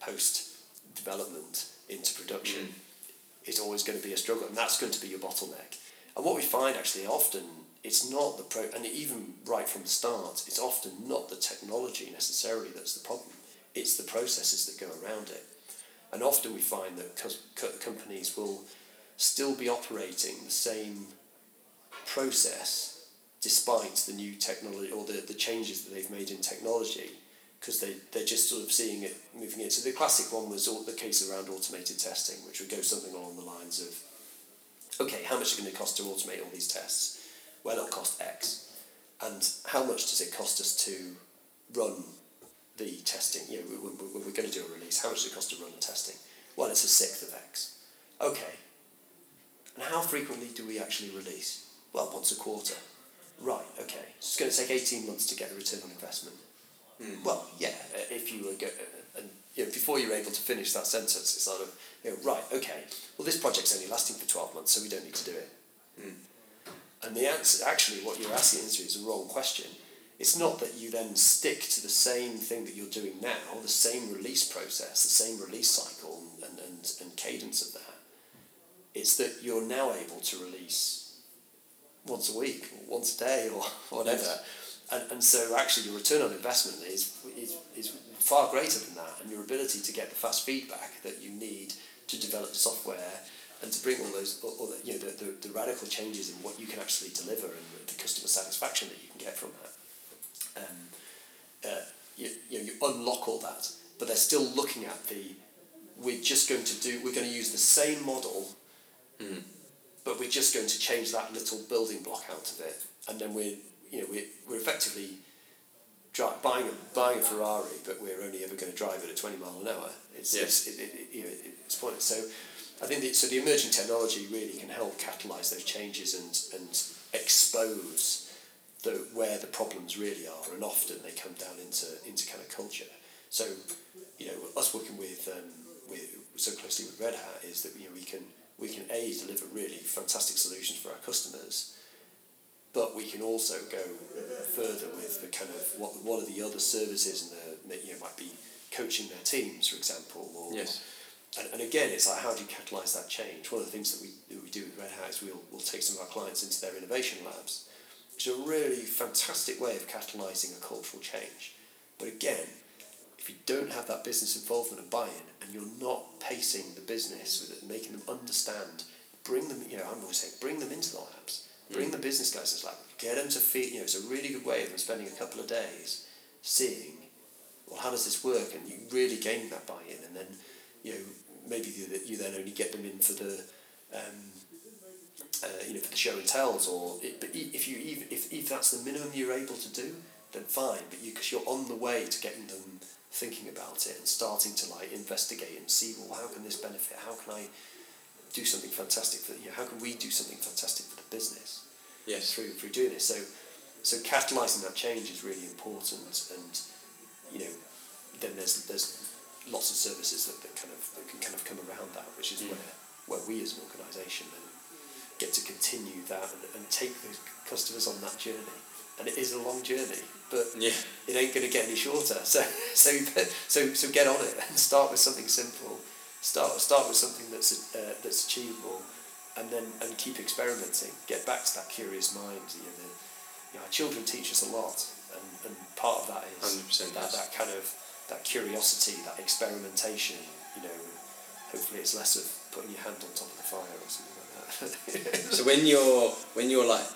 post development into production mm. is always going to be a struggle, and that's going to be your bottleneck. And what we find actually often, it's not the pro, and even right from the start, it's often not the technology necessarily that's the problem. It's the processes that go around it. And often we find that co- companies will still be operating the same process despite the new technology or the, the changes that they've made in technology because they, they're just sort of seeing it, moving it. So the classic one was all, the case around automated testing, which would go something along the lines of, okay, how much is it going to cost to automate all these tests? Well, it'll cost X. and how much does it cost us to run the testing? You know, we, we're going to do a release. How much does it cost to run the testing? Well, it's a sixth of X. Okay. And how frequently do we actually release? Well, once a quarter. Right. Okay. So it's going to take eighteen months to get a return on investment. Mm. Well, yeah. Uh, if you were go- uh, and you know, before you're able to finish that sentence, it's sort of you know, right. Okay. Well, this project's only lasting for twelve months, so we don't need to do it. Mm. And the answer, actually, what you're asking is a wrong question. It's not that you then stick to the same thing that you're doing now, the same release process, the same release cycle and, and, and cadence of that. It's that you're now able to release once a week, or once a day, or (laughs) whatever. And, and so actually your return on investment is, is, is far greater than that, and your ability to get the fast feedback that you need to develop software and to bring all those, all the, you know, the, the, the, radical changes in what you can actually deliver and the customer satisfaction that you can get from that. Um, uh, you, you, know, you unlock all that, but they're still looking at the, we're just going to do, we're going to use the same model, mm. but we're just going to change that little building block out of it, and then we're, you know, we're, we're effectively dri- buying a buying a Ferrari, but we're only ever going to drive it at twenty mile an hour. It's, yes. it's, it, it, you know, it's pointless. So I think the, so. The emerging technology really can help catalyse those changes and and expose the where the problems really are, and often they come down into into kind of culture. So, you know, us working with um, with so closely with Red Hat is that you know we can we can a deliver really fantastic solutions for our customers, but we can also go further with the kind of what what are the other services and the you know might be coaching their teams, for example, or yes and, and again, it's like how do you catalyse that change? One of the things that we, that we do with Red Hat is we'll, we'll take some of our clients into their innovation labs, is a really fantastic way of catalysing a cultural change. But again, if you don't have that business involvement and buy-in, and you're not pacing the business with it, making them understand, bring them, you know, I'm always saying, bring them into the labs, bring mm. the business guys into the lab, get them to feel, you know, it's a really good way of them spending a couple of days seeing, well, how does this work, and you really gain that buy-in, and then, you know, maybe you, you then only get them in for the um, uh, you know for the show and tells or it, but if you even if, if that's the minimum you're able to do then fine but you because you're on the way to getting them thinking about it and starting to like investigate and see well how can this benefit how can I do something fantastic for you know, how can we do something fantastic for the business yes through through doing this so so catalyzing that change is really important and you know then there's there's lots of services that, that kind of that can kind of come around that, which is mm. where where we as an organisation get to continue that and, and take the customers on that journey. And it is a long journey, but yeah. it ain't going to get any shorter. (laughs) So so so so get on it and start with something simple. Start start with something that's uh, that's achievable, and then and keep experimenting. Get back to that curious mind. You know, the, you know, our children teach us a lot, and, and part of that is that, that kind of that curiosity, that experimentation, you know, hopefully it's less of putting your hand on top of the fire or something like that. (laughs) so when you're when you're like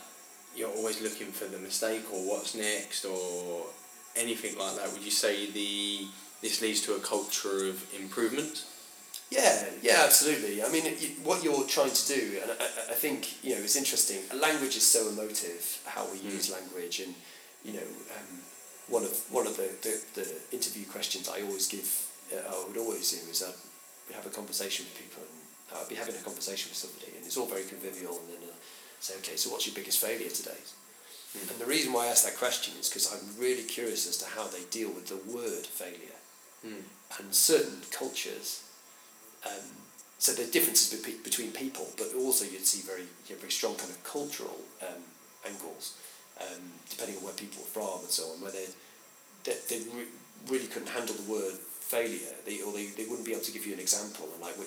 you're always looking for the mistake or what's next or anything like that, would you say the this leads to a culture of improvement? Yeah, yeah, absolutely. I mean, what you're trying to do, and I, I think you know, it's interesting. Language is so emotive. How we mm. use language, and you know, um, one of one of the, the, the interview questions I always give, uh, I would always do is I'd have a conversation with people and I'd be having a conversation with somebody and it's all very convivial and then uh, say, okay, so what's your biggest failure today? Mm. And the reason why I ask that question is because I'm really curious as to how they deal with the word failure. Mm. And certain cultures, um, so there are differences be- between people, but also you'd see very, you know, very strong kind of cultural um, angles um, depending on where people are from and so on, where they they, they re- really couldn't handle the word failure, they, or they, they wouldn't be able to give you an example, and like, well,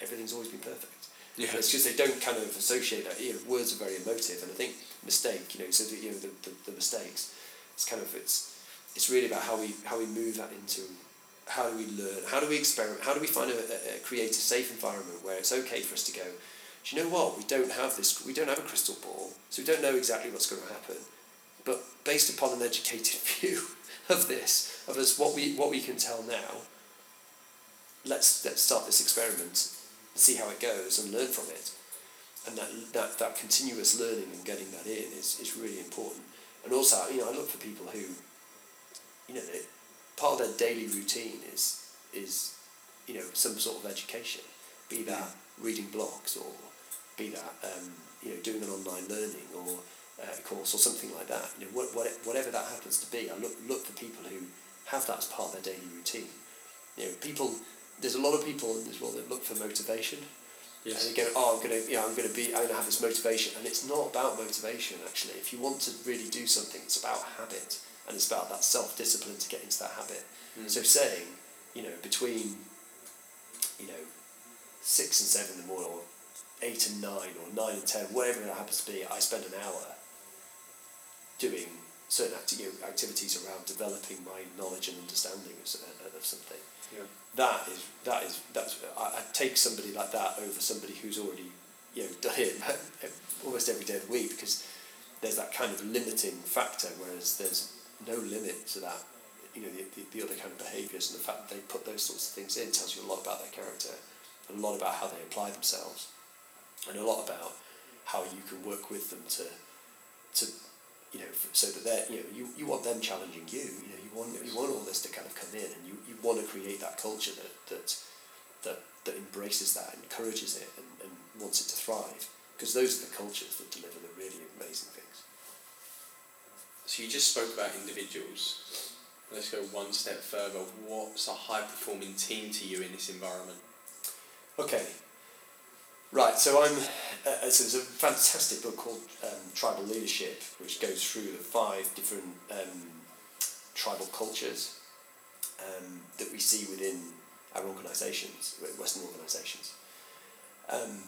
everything's always been perfect. Yeah. It's just they don't kind of associate that. You know, words are very emotive, and I think mistake. You know, so the, you know the, the, the mistakes. It's kind of it's it's really about how we how we move that into how do we learn, how do we experiment, how do we find a, a, a create a safe environment where it's okay for us to go do you know what? We don't have this. We don't have a crystal ball, so we don't know exactly what's going to happen. But based upon an educated (laughs) view of this, of us, what we what we can tell now. Let's let's start this experiment, see how it goes, and learn from it. And that that, that continuous learning and getting that in is, is really important. And also, you know, I look for people who, you know, they, part of their daily routine is is you know some sort of education, be that reading blogs or be that um, you know doing an online learning or uh, course or something like that. You know, what, what, whatever that happens to be, I look look for people who have that as part of their daily routine. You know, people. There's a lot of people in this world that look for motivation. Yes. And they go, oh, I'm gonna, you know, I'm gonna be, I'm gonna have this motivation, and it's not about motivation actually. If you want to really do something, it's about habit, and it's about that self discipline to get into that habit. Mm. So saying, you know, between, you know, six and seven in the morning, or eight and nine, or nine and ten, whatever it happens to be, I spend an hour doing certain acti- activities around developing my knowledge and understanding of, of something. Yeah. That is that is that's I, I take somebody like that over somebody who's already you know done it (laughs) almost every day of the week because there's that kind of limiting factor, whereas there's no limit to that. You know the, the, the other kind of behaviours and the fact that they put those sorts of things in tells you a lot about their character, a lot about how they apply themselves, and a lot about how you can work with them to to you know so that they're you know you, you want them challenging you you know you want you want all this to kind of come in and you want to create that culture that that that, that embraces that encourages it and, and wants it to thrive because those are the cultures that deliver the really amazing things So you just spoke about individuals. Let's go one step further. What's a high performing team to you in this environment? Okay. Right, so I'm. Uh, so there's a fantastic book called um, Tribal Leadership, which goes through the five different um, tribal cultures um, that we see within our organisations, Western organisations. Um,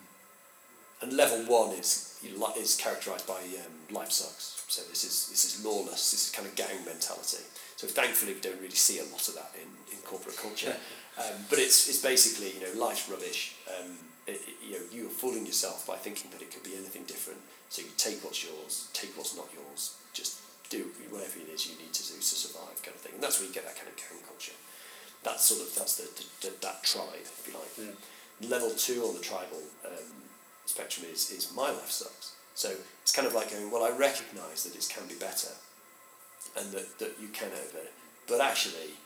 and level one is is characterised by um, life sucks. So this is this is lawless. This is kind of gang mentality. So thankfully we don't really see a lot of that in, in corporate culture. (laughs) Um, but it's, it's basically, you know, life's rubbish. Um, it, it- you know, you're fooling yourself by thinking that it could be anything different. So you take what's yours, take what's not yours, just do whatever it is you need to do to survive, kind of. And that's where you get that kind of gang culture. That's sort of that's the, the, the that tribe, if you like. Level two on the tribal um, spectrum is is my life sucks. So it's kind of like going, well, I recognise that it can be better, and that, that you can over, but actually,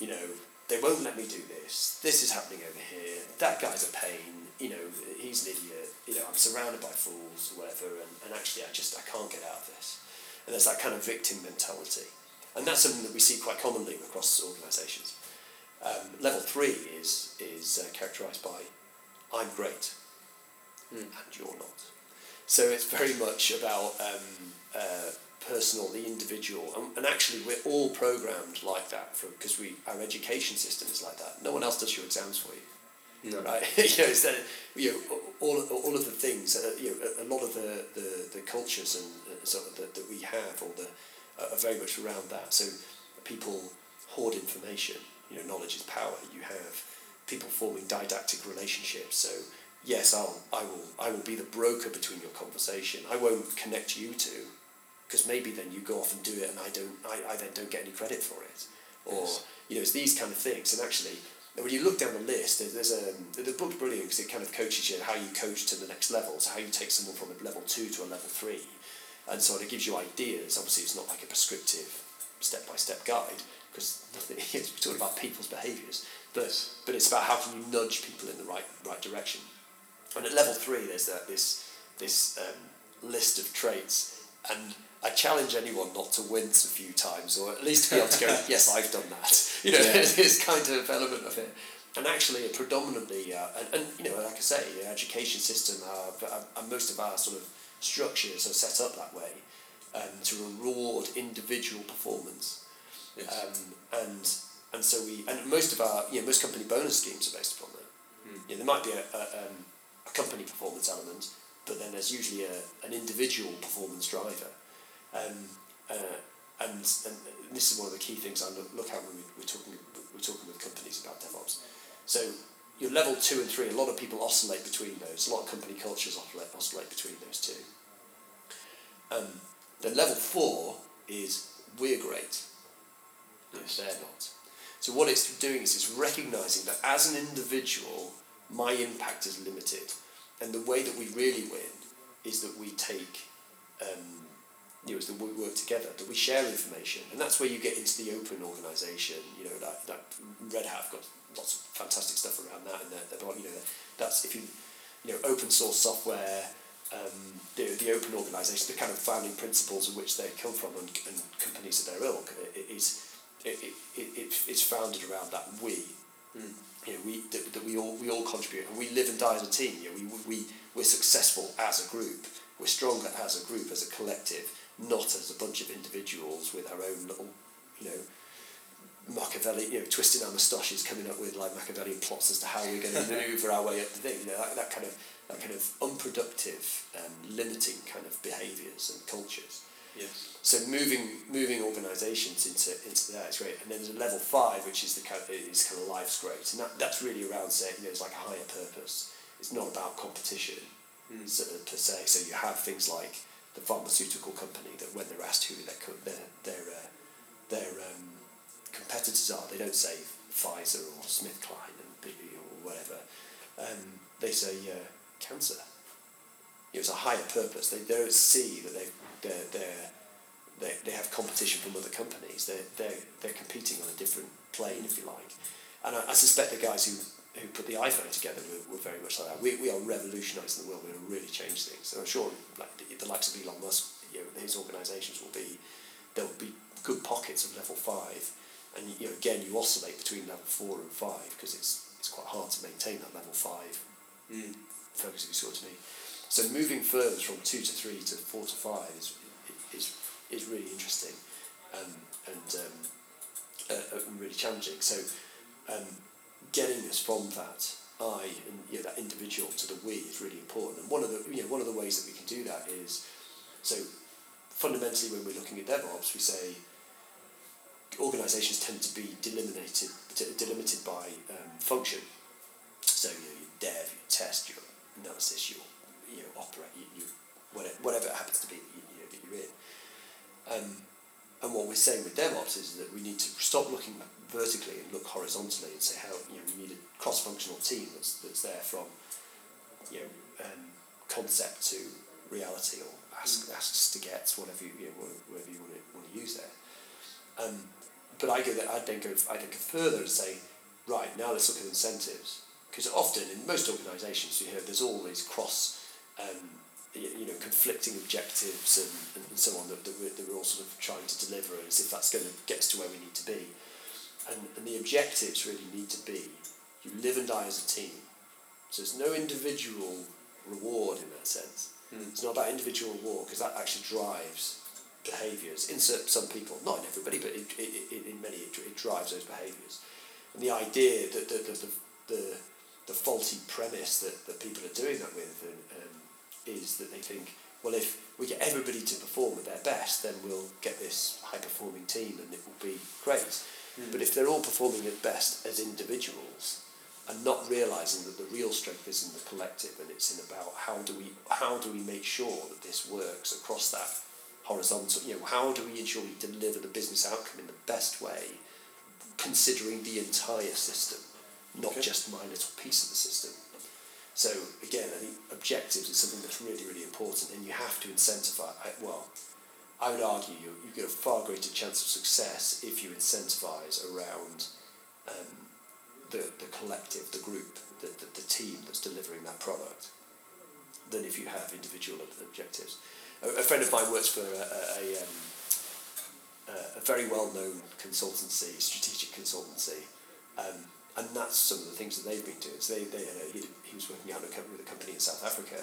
you know, they won't let me do this. This is happening over here. That guy's a pain. You know, he's an idiot. You know, I'm surrounded by fools or whatever, and, and actually, I just I can't get out of this. And there's that kind of victim mentality, and that's something that we see quite commonly across organisations. Um, level three is is uh, characterised by, I'm great, and you're not. So it's very much about um, uh, personal, the individual, and, and actually we're all programmed like that because we our education system is like that. No one else does your exams for you, No. right? (laughs) you know, it's that, you know, all, all of the things, uh, you know, a, a lot of the, the, the cultures and uh, sort of that, that we have, or the are very much around that. So people hoard information. You know, knowledge is power. You have people forming dyadic relationships. So yes, I'll I will I will be the broker between your conversation. I won't connect you to, because maybe then you go off and do it, and I don't I, I then don't get any credit for it. Or Yes. you know, it's these kind of things. And actually, when you look down the list, there's, there's a the book's brilliant because it kind of coaches you how you coach to the next level. So how you take someone from a level two to a level three, and so it gives you ideas. Obviously, it's not like a prescriptive step by step guide because nothing. It's (laughs) we're talking about people's behaviours, but but it's about how can you nudge people in the right right direction. And at level three, there's that this this um, list of traits, and I challenge anyone not to wince a few times, or at least to be able to go, (laughs) yes, I've done that. (laughs) You know, Yeah. there's this kind of element of it. And actually, a predominantly, uh, and, and you know, like I say, the education system, uh, uh, most of our sort of structures are set up that way um, to reward individual performance. Yes. Um, and and so we and most of our you know most company bonus schemes are based upon that. Mm. Yeah, there might be a, a, um, a company performance element, but then there's usually a, an individual performance driver. Um, uh, and, and this is one of the key things I look, look at when we, we're talking we're talking with companies about DevOps. So your level two and three, a lot of people oscillate between those. A lot of company cultures oscillate, oscillate between those two. Um, then level four is we're great Yes. they're not. So what it's doing is it's recognizing that as an individual, my impact is limited, and the way that we really win is that we take um, you know, is that we work together, that we share information, and that's where you get into the open organisation. You know, that, that Red Hat have got lots of fantastic stuff around that, and they're you know, that's if you, you know, open source software, um, the, the open organisation, the kind of founding principles of which they come from, and, and companies of their ilk, it, it is, it, it, it, it's founded around that we. Mm. You know, we that, that we all we all contribute, and we live and die as a team. You know, we we we're successful as a group. We're stronger as a group, as a collective not as a bunch of individuals with our own little, you know, Machiavelli, you know, twisting our moustaches, coming up with like Machiavellian plots as to how we're going (laughs) to manoeuvre our way up the thing. You know, that, that kind of that kind of unproductive, um, limiting kind of behaviours and cultures. Yes. So moving moving organisations into into that is great, and then there's a level five, which is the kind of, is kind of life's great, and that, that's really around saying you know it's like a higher purpose. It's not about competition, mm. so, per se. So you have things like the pharmaceutical company that when they're asked who their their their, uh, their um, competitors are, they don't say Pfizer or SmithKline and BB or whatever. Um, they say uh, cancer. Know, it's a higher purpose. They, they don't see that they they're, they're, they they have competition from other companies. They're, they're, they're competing on a different plane, if you like. And I, I suspect the guys who who put the iPhone together were, were very much like that. We, we are revolutionising the world. We're going to really change things. And I'm sure like the, the likes of Elon Musk, you know, his organisations will be, there will be good pockets of level five. And you know, again, you oscillate between level four and five because it's, it's quite hard to maintain that level five mm. focus, if you what I mean. So moving further from two to three to four to five is, is, is really interesting um, and um, uh, uh really challenging. So um, getting us from that I and you know, that individual to the we is really important. And one of the you know one of the ways that we can do that is so fundamentally when we're looking at DevOps we say organisations tend to be delimited delimited by um, function. So you know, your dev, your test, your analysis, your we're saying with DevOps is that we need to stop looking vertically and look horizontally and say how you know we need a cross-functional team that's that's there from you know um, concept to reality or ask, mm. asks to get whatever you, you know, whatever you want to, want to use there. Um, but I go that I'd then go I then go further and say right now let's look at incentives because often in most organisations you hear there's always cross um, you know conflicting objectives and, and so on that, that, we're, that we're all sort of trying to deliver as if that's going to get us to where we need to be and, and the objectives really need to be you live and die as a team. So there's no individual reward in that sense. Mm. It's not about individual reward because that actually drives behaviours in some people, not in everybody, but it, it, it, in many it, it drives those behaviours. And the idea that the, the, the, the, the faulty premise that, that people are doing that with and, is that they think, well, if we get everybody to perform at their best, then we'll get this high performing team and it will be great. Mm. But if they're all performing at best as individuals and not realizing that the real strength is in the collective and it's in about how do we how do we make sure that this works across that horizontal you know how do we ensure we deliver the business outcome in the best way considering the entire system not okay. just my little piece of the system so again I think objectives is something that's really really important and you have to incentivize well I would argue you, you get a far greater chance of success if you incentivize around um, the, the collective, the group, the, the, the team that's delivering that product than if you have individual objectives. A, a friend of mine works for a, a, a, um, a very well-known consultancy, strategic consultancy, um, and that's some of the things that they've been doing. So they, they uh, he, he was working out with a company in South Africa,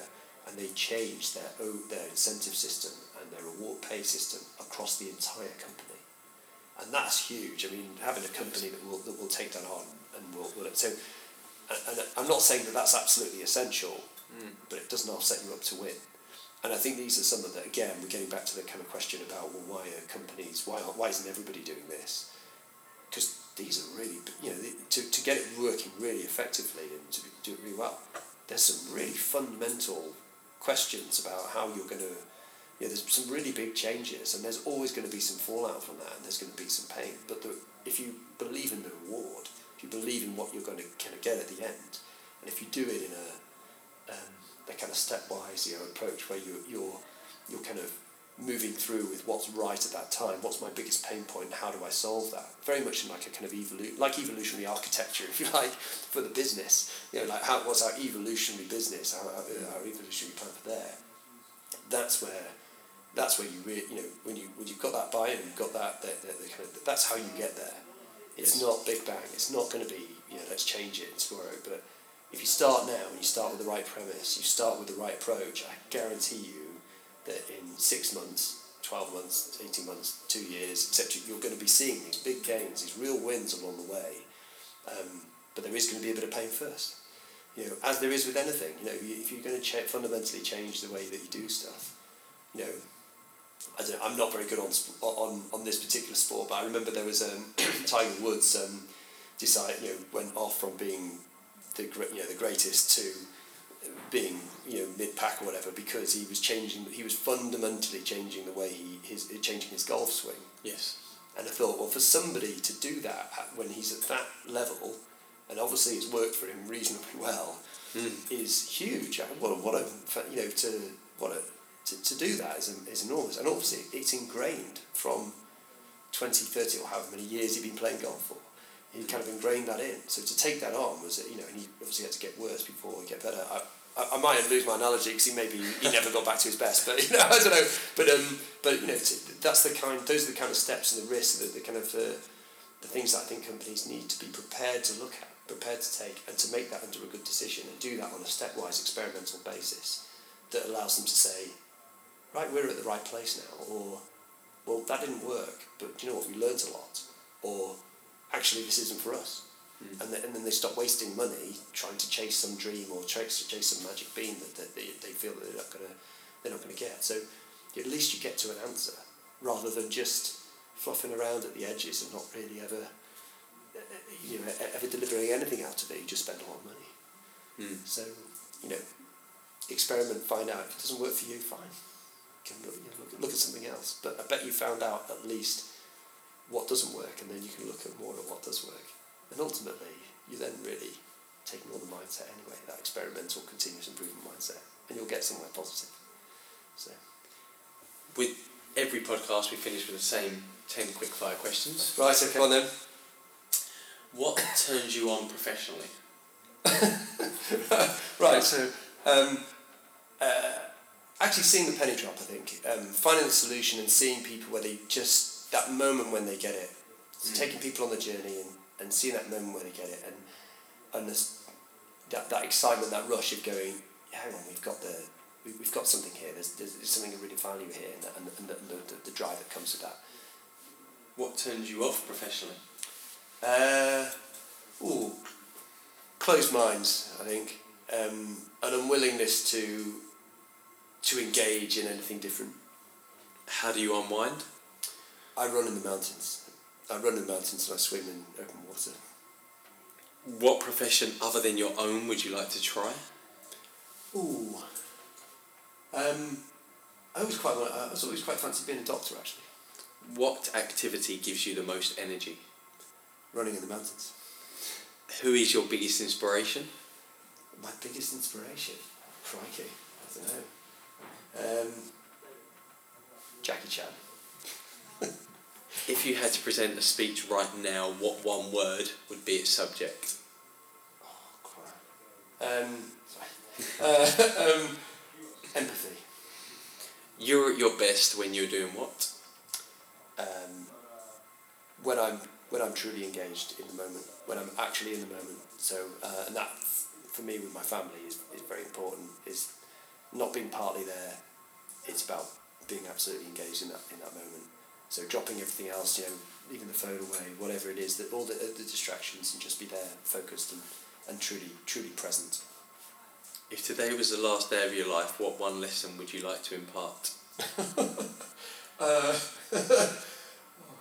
and they changed their their incentive system and their reward pay system across the entire company. And that's huge. I mean, having a company that will, that will take that on and will, will so, and, and I'm not saying that that's absolutely essential, mm. but it does not set you up to win. And I think these are some of the, again, we're getting back to the kind of question about, well, why are companies, why, why isn't everybody doing this? Because these are really, you know, to, to get it working really effectively and to do it really well, there's some really fundamental questions about how you're going to yeah, there's some really big changes, and there's always going to be some fallout from that, and there's going to be some pain. But the, if you believe in the reward, if you believe in what you're going to kind of get at the end, and if you do it in a um, a kind of stepwise you know, approach where you you're you're kind of moving through with what's right at that time, what's my biggest pain point, how do I solve that? Very much in like a kind of evolu- like evolutionary architecture, (laughs) if you like, for the business. You know, like how, what's our evolutionary business, our, our, our evolutionary plan for there. That's where, that's where you really, you know, when you when you've got that buy-in, you've got that, that, that, that kind of, that's how you get there. It's not big bang. It's not going to be, you know, let's change it tomorrow. But if you start now and you start with the right premise, you start with the right approach, I guarantee you that in six months, 12 months, 18 months, two years, etc., you're going to be seeing these big gains, these real wins along the way. Um, but there is going to be a bit of pain first. You know, as there is with anything, you know, if you're going to cha- fundamentally change the way that you do stuff, you know, I don't, I'm not very good on, on on this particular sport, but I remember there was um, (coughs) Tiger Woods um, decide you know went off from being the you know the greatest to being you know mid pack or whatever because he was changing he was fundamentally changing the way he his changing his golf swing. Yes. and I thought well for somebody to do that when he's at that level and obviously it's worked for him reasonably well hmm. is huge. What a, what a you know to what a to, to do that is, is enormous. And obviously it's ingrained from 20 30 or however many years he'd been playing golf for he kind of ingrained that in. So to take that on was you know and he obviously had to get worse before he get better. I, I, I might lose my analogy because he maybe he never got back to his best but (laughs) you know I don't know. But um but you know that's the kind those are the kind of steps and the risks the, the kind of uh, the things that I think companies need to be prepared to look at prepared to take and to make that under a good decision and do that on a stepwise experimental basis that allows them to say right we're at the right place now or well that didn't work but you know what? We learned a lot or actually this isn't for us. And, then, and then they stop wasting money trying to chase some dream or chase, chase some magic bean that, that they, they feel that they're not going to they're not to get. So at least you get to an answer rather than just fluffing around at the edges and not really ever you know ever delivering anything out of it. You just spend a lot of money. Mm. so you know experiment find out. If it doesn't work for you fine. You can look, you know, look, look at something else. But I bet you found out at least what doesn't work and then you can look at more at what does work. And ultimately you then really taking on the mindset anyway that experimental continuous improvement mindset and you'll get somewhere positive. So. With every podcast, we finish with the same 10 quick fire questions. right okay. On then. What turns you on professionally? (laughs) right, so um, uh, actually seeing the penny drop, I think, um, finding the solution and seeing people where they just, that moment when they get it, so taking people on the journey and, and seeing that moment where they get it and, and this, that, that excitement, that rush of going, hang on, we've got the, we, we've got something here, there's, there's, there's something of really value here and, and, and, the, the, the, the drive that comes with that. What turns you off professionally? Uh, ooh, closed minds, I think. Um, an unwillingness to to engage in anything different. How do you unwind? I run in the mountains. I run in the mountains and I swim in open water. What profession other than your own would you like to try? Ooh. Um, I always quite I was always quite fancy being a doctor actually. What activity gives you the most energy? Running in the mountains. Who is your biggest inspiration? My biggest inspiration. Crikey, I don't know. Um, Jackie Chan. If you had to present a speech right now, what one word would be its subject? Um. (laughs) Uh, (laughs) um, empathy. You're at your best when you're doing what? Um, when I'm when I'm truly engaged in the moment, when I'm actually in the moment. So, uh, and that for me with my family is, is very important. Is not being partly there. It's about being absolutely engaged in that in that moment. So dropping everything else, you know, leaving the phone away, whatever it is, that all the, the distractions, and just be there, focused and, and truly truly present. If today was the last day of your life, what one lesson would you like to impart? (laughs) Uh, (laughs) oh,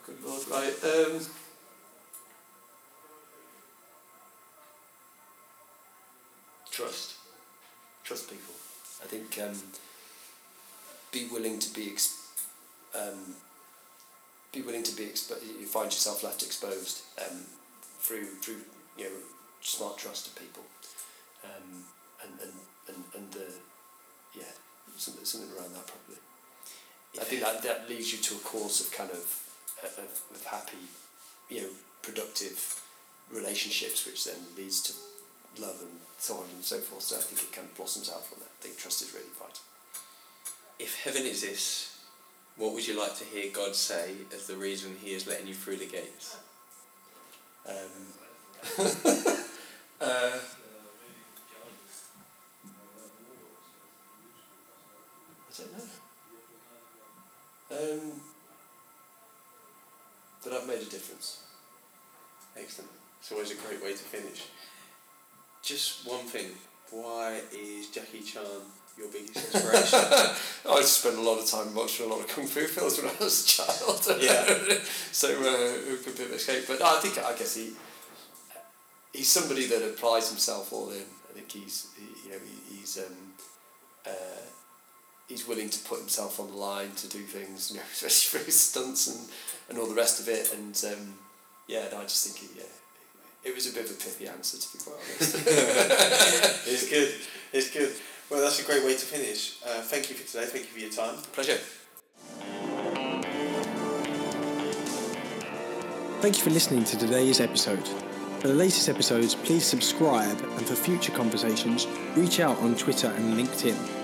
good lord, right. Um, trust. Trust people. I think um, be willing to be ex- um, be willing to be expo- you find yourself left exposed um, through through you know smart trust of people um, and, and, and, and the yeah something, something around that probably I think that, that leads you to a course of kind of, of, of happy, you know, productive relationships, which then leads to love and so on and so forth. So I think it kind of blossoms out from that. I think trust is really vital. If heaven exists, what would you like to hear God say as the reason He is letting you through the gates? Um, (laughs) uh, I don't know. Um, but I've made a difference. Excellent. It's always a great way to finish. Just one thing. Why is Jackie Chan your biggest inspiration? (laughs) I spent a lot of time watching a lot of kung fu films when I was a child. Yeah. (laughs) so uh, it could be an escape. But I think I guess he he's somebody that applies himself all in. I think he's he, you know he, he's um, uh, he's willing to put himself on the line to do things, you know, (laughs) especially for his stunts and, and all the rest of it. And um, yeah, no, I just think he, yeah, it was a bit of a pithy answer to be quite honest. it's good. It's good. Well, that's a great way to finish. Uh, thank you for today. Thank you for your time. Pleasure. Thank you for listening to today's episode. For the latest episodes, please subscribe and for future conversations, reach out on Twitter and LinkedIn.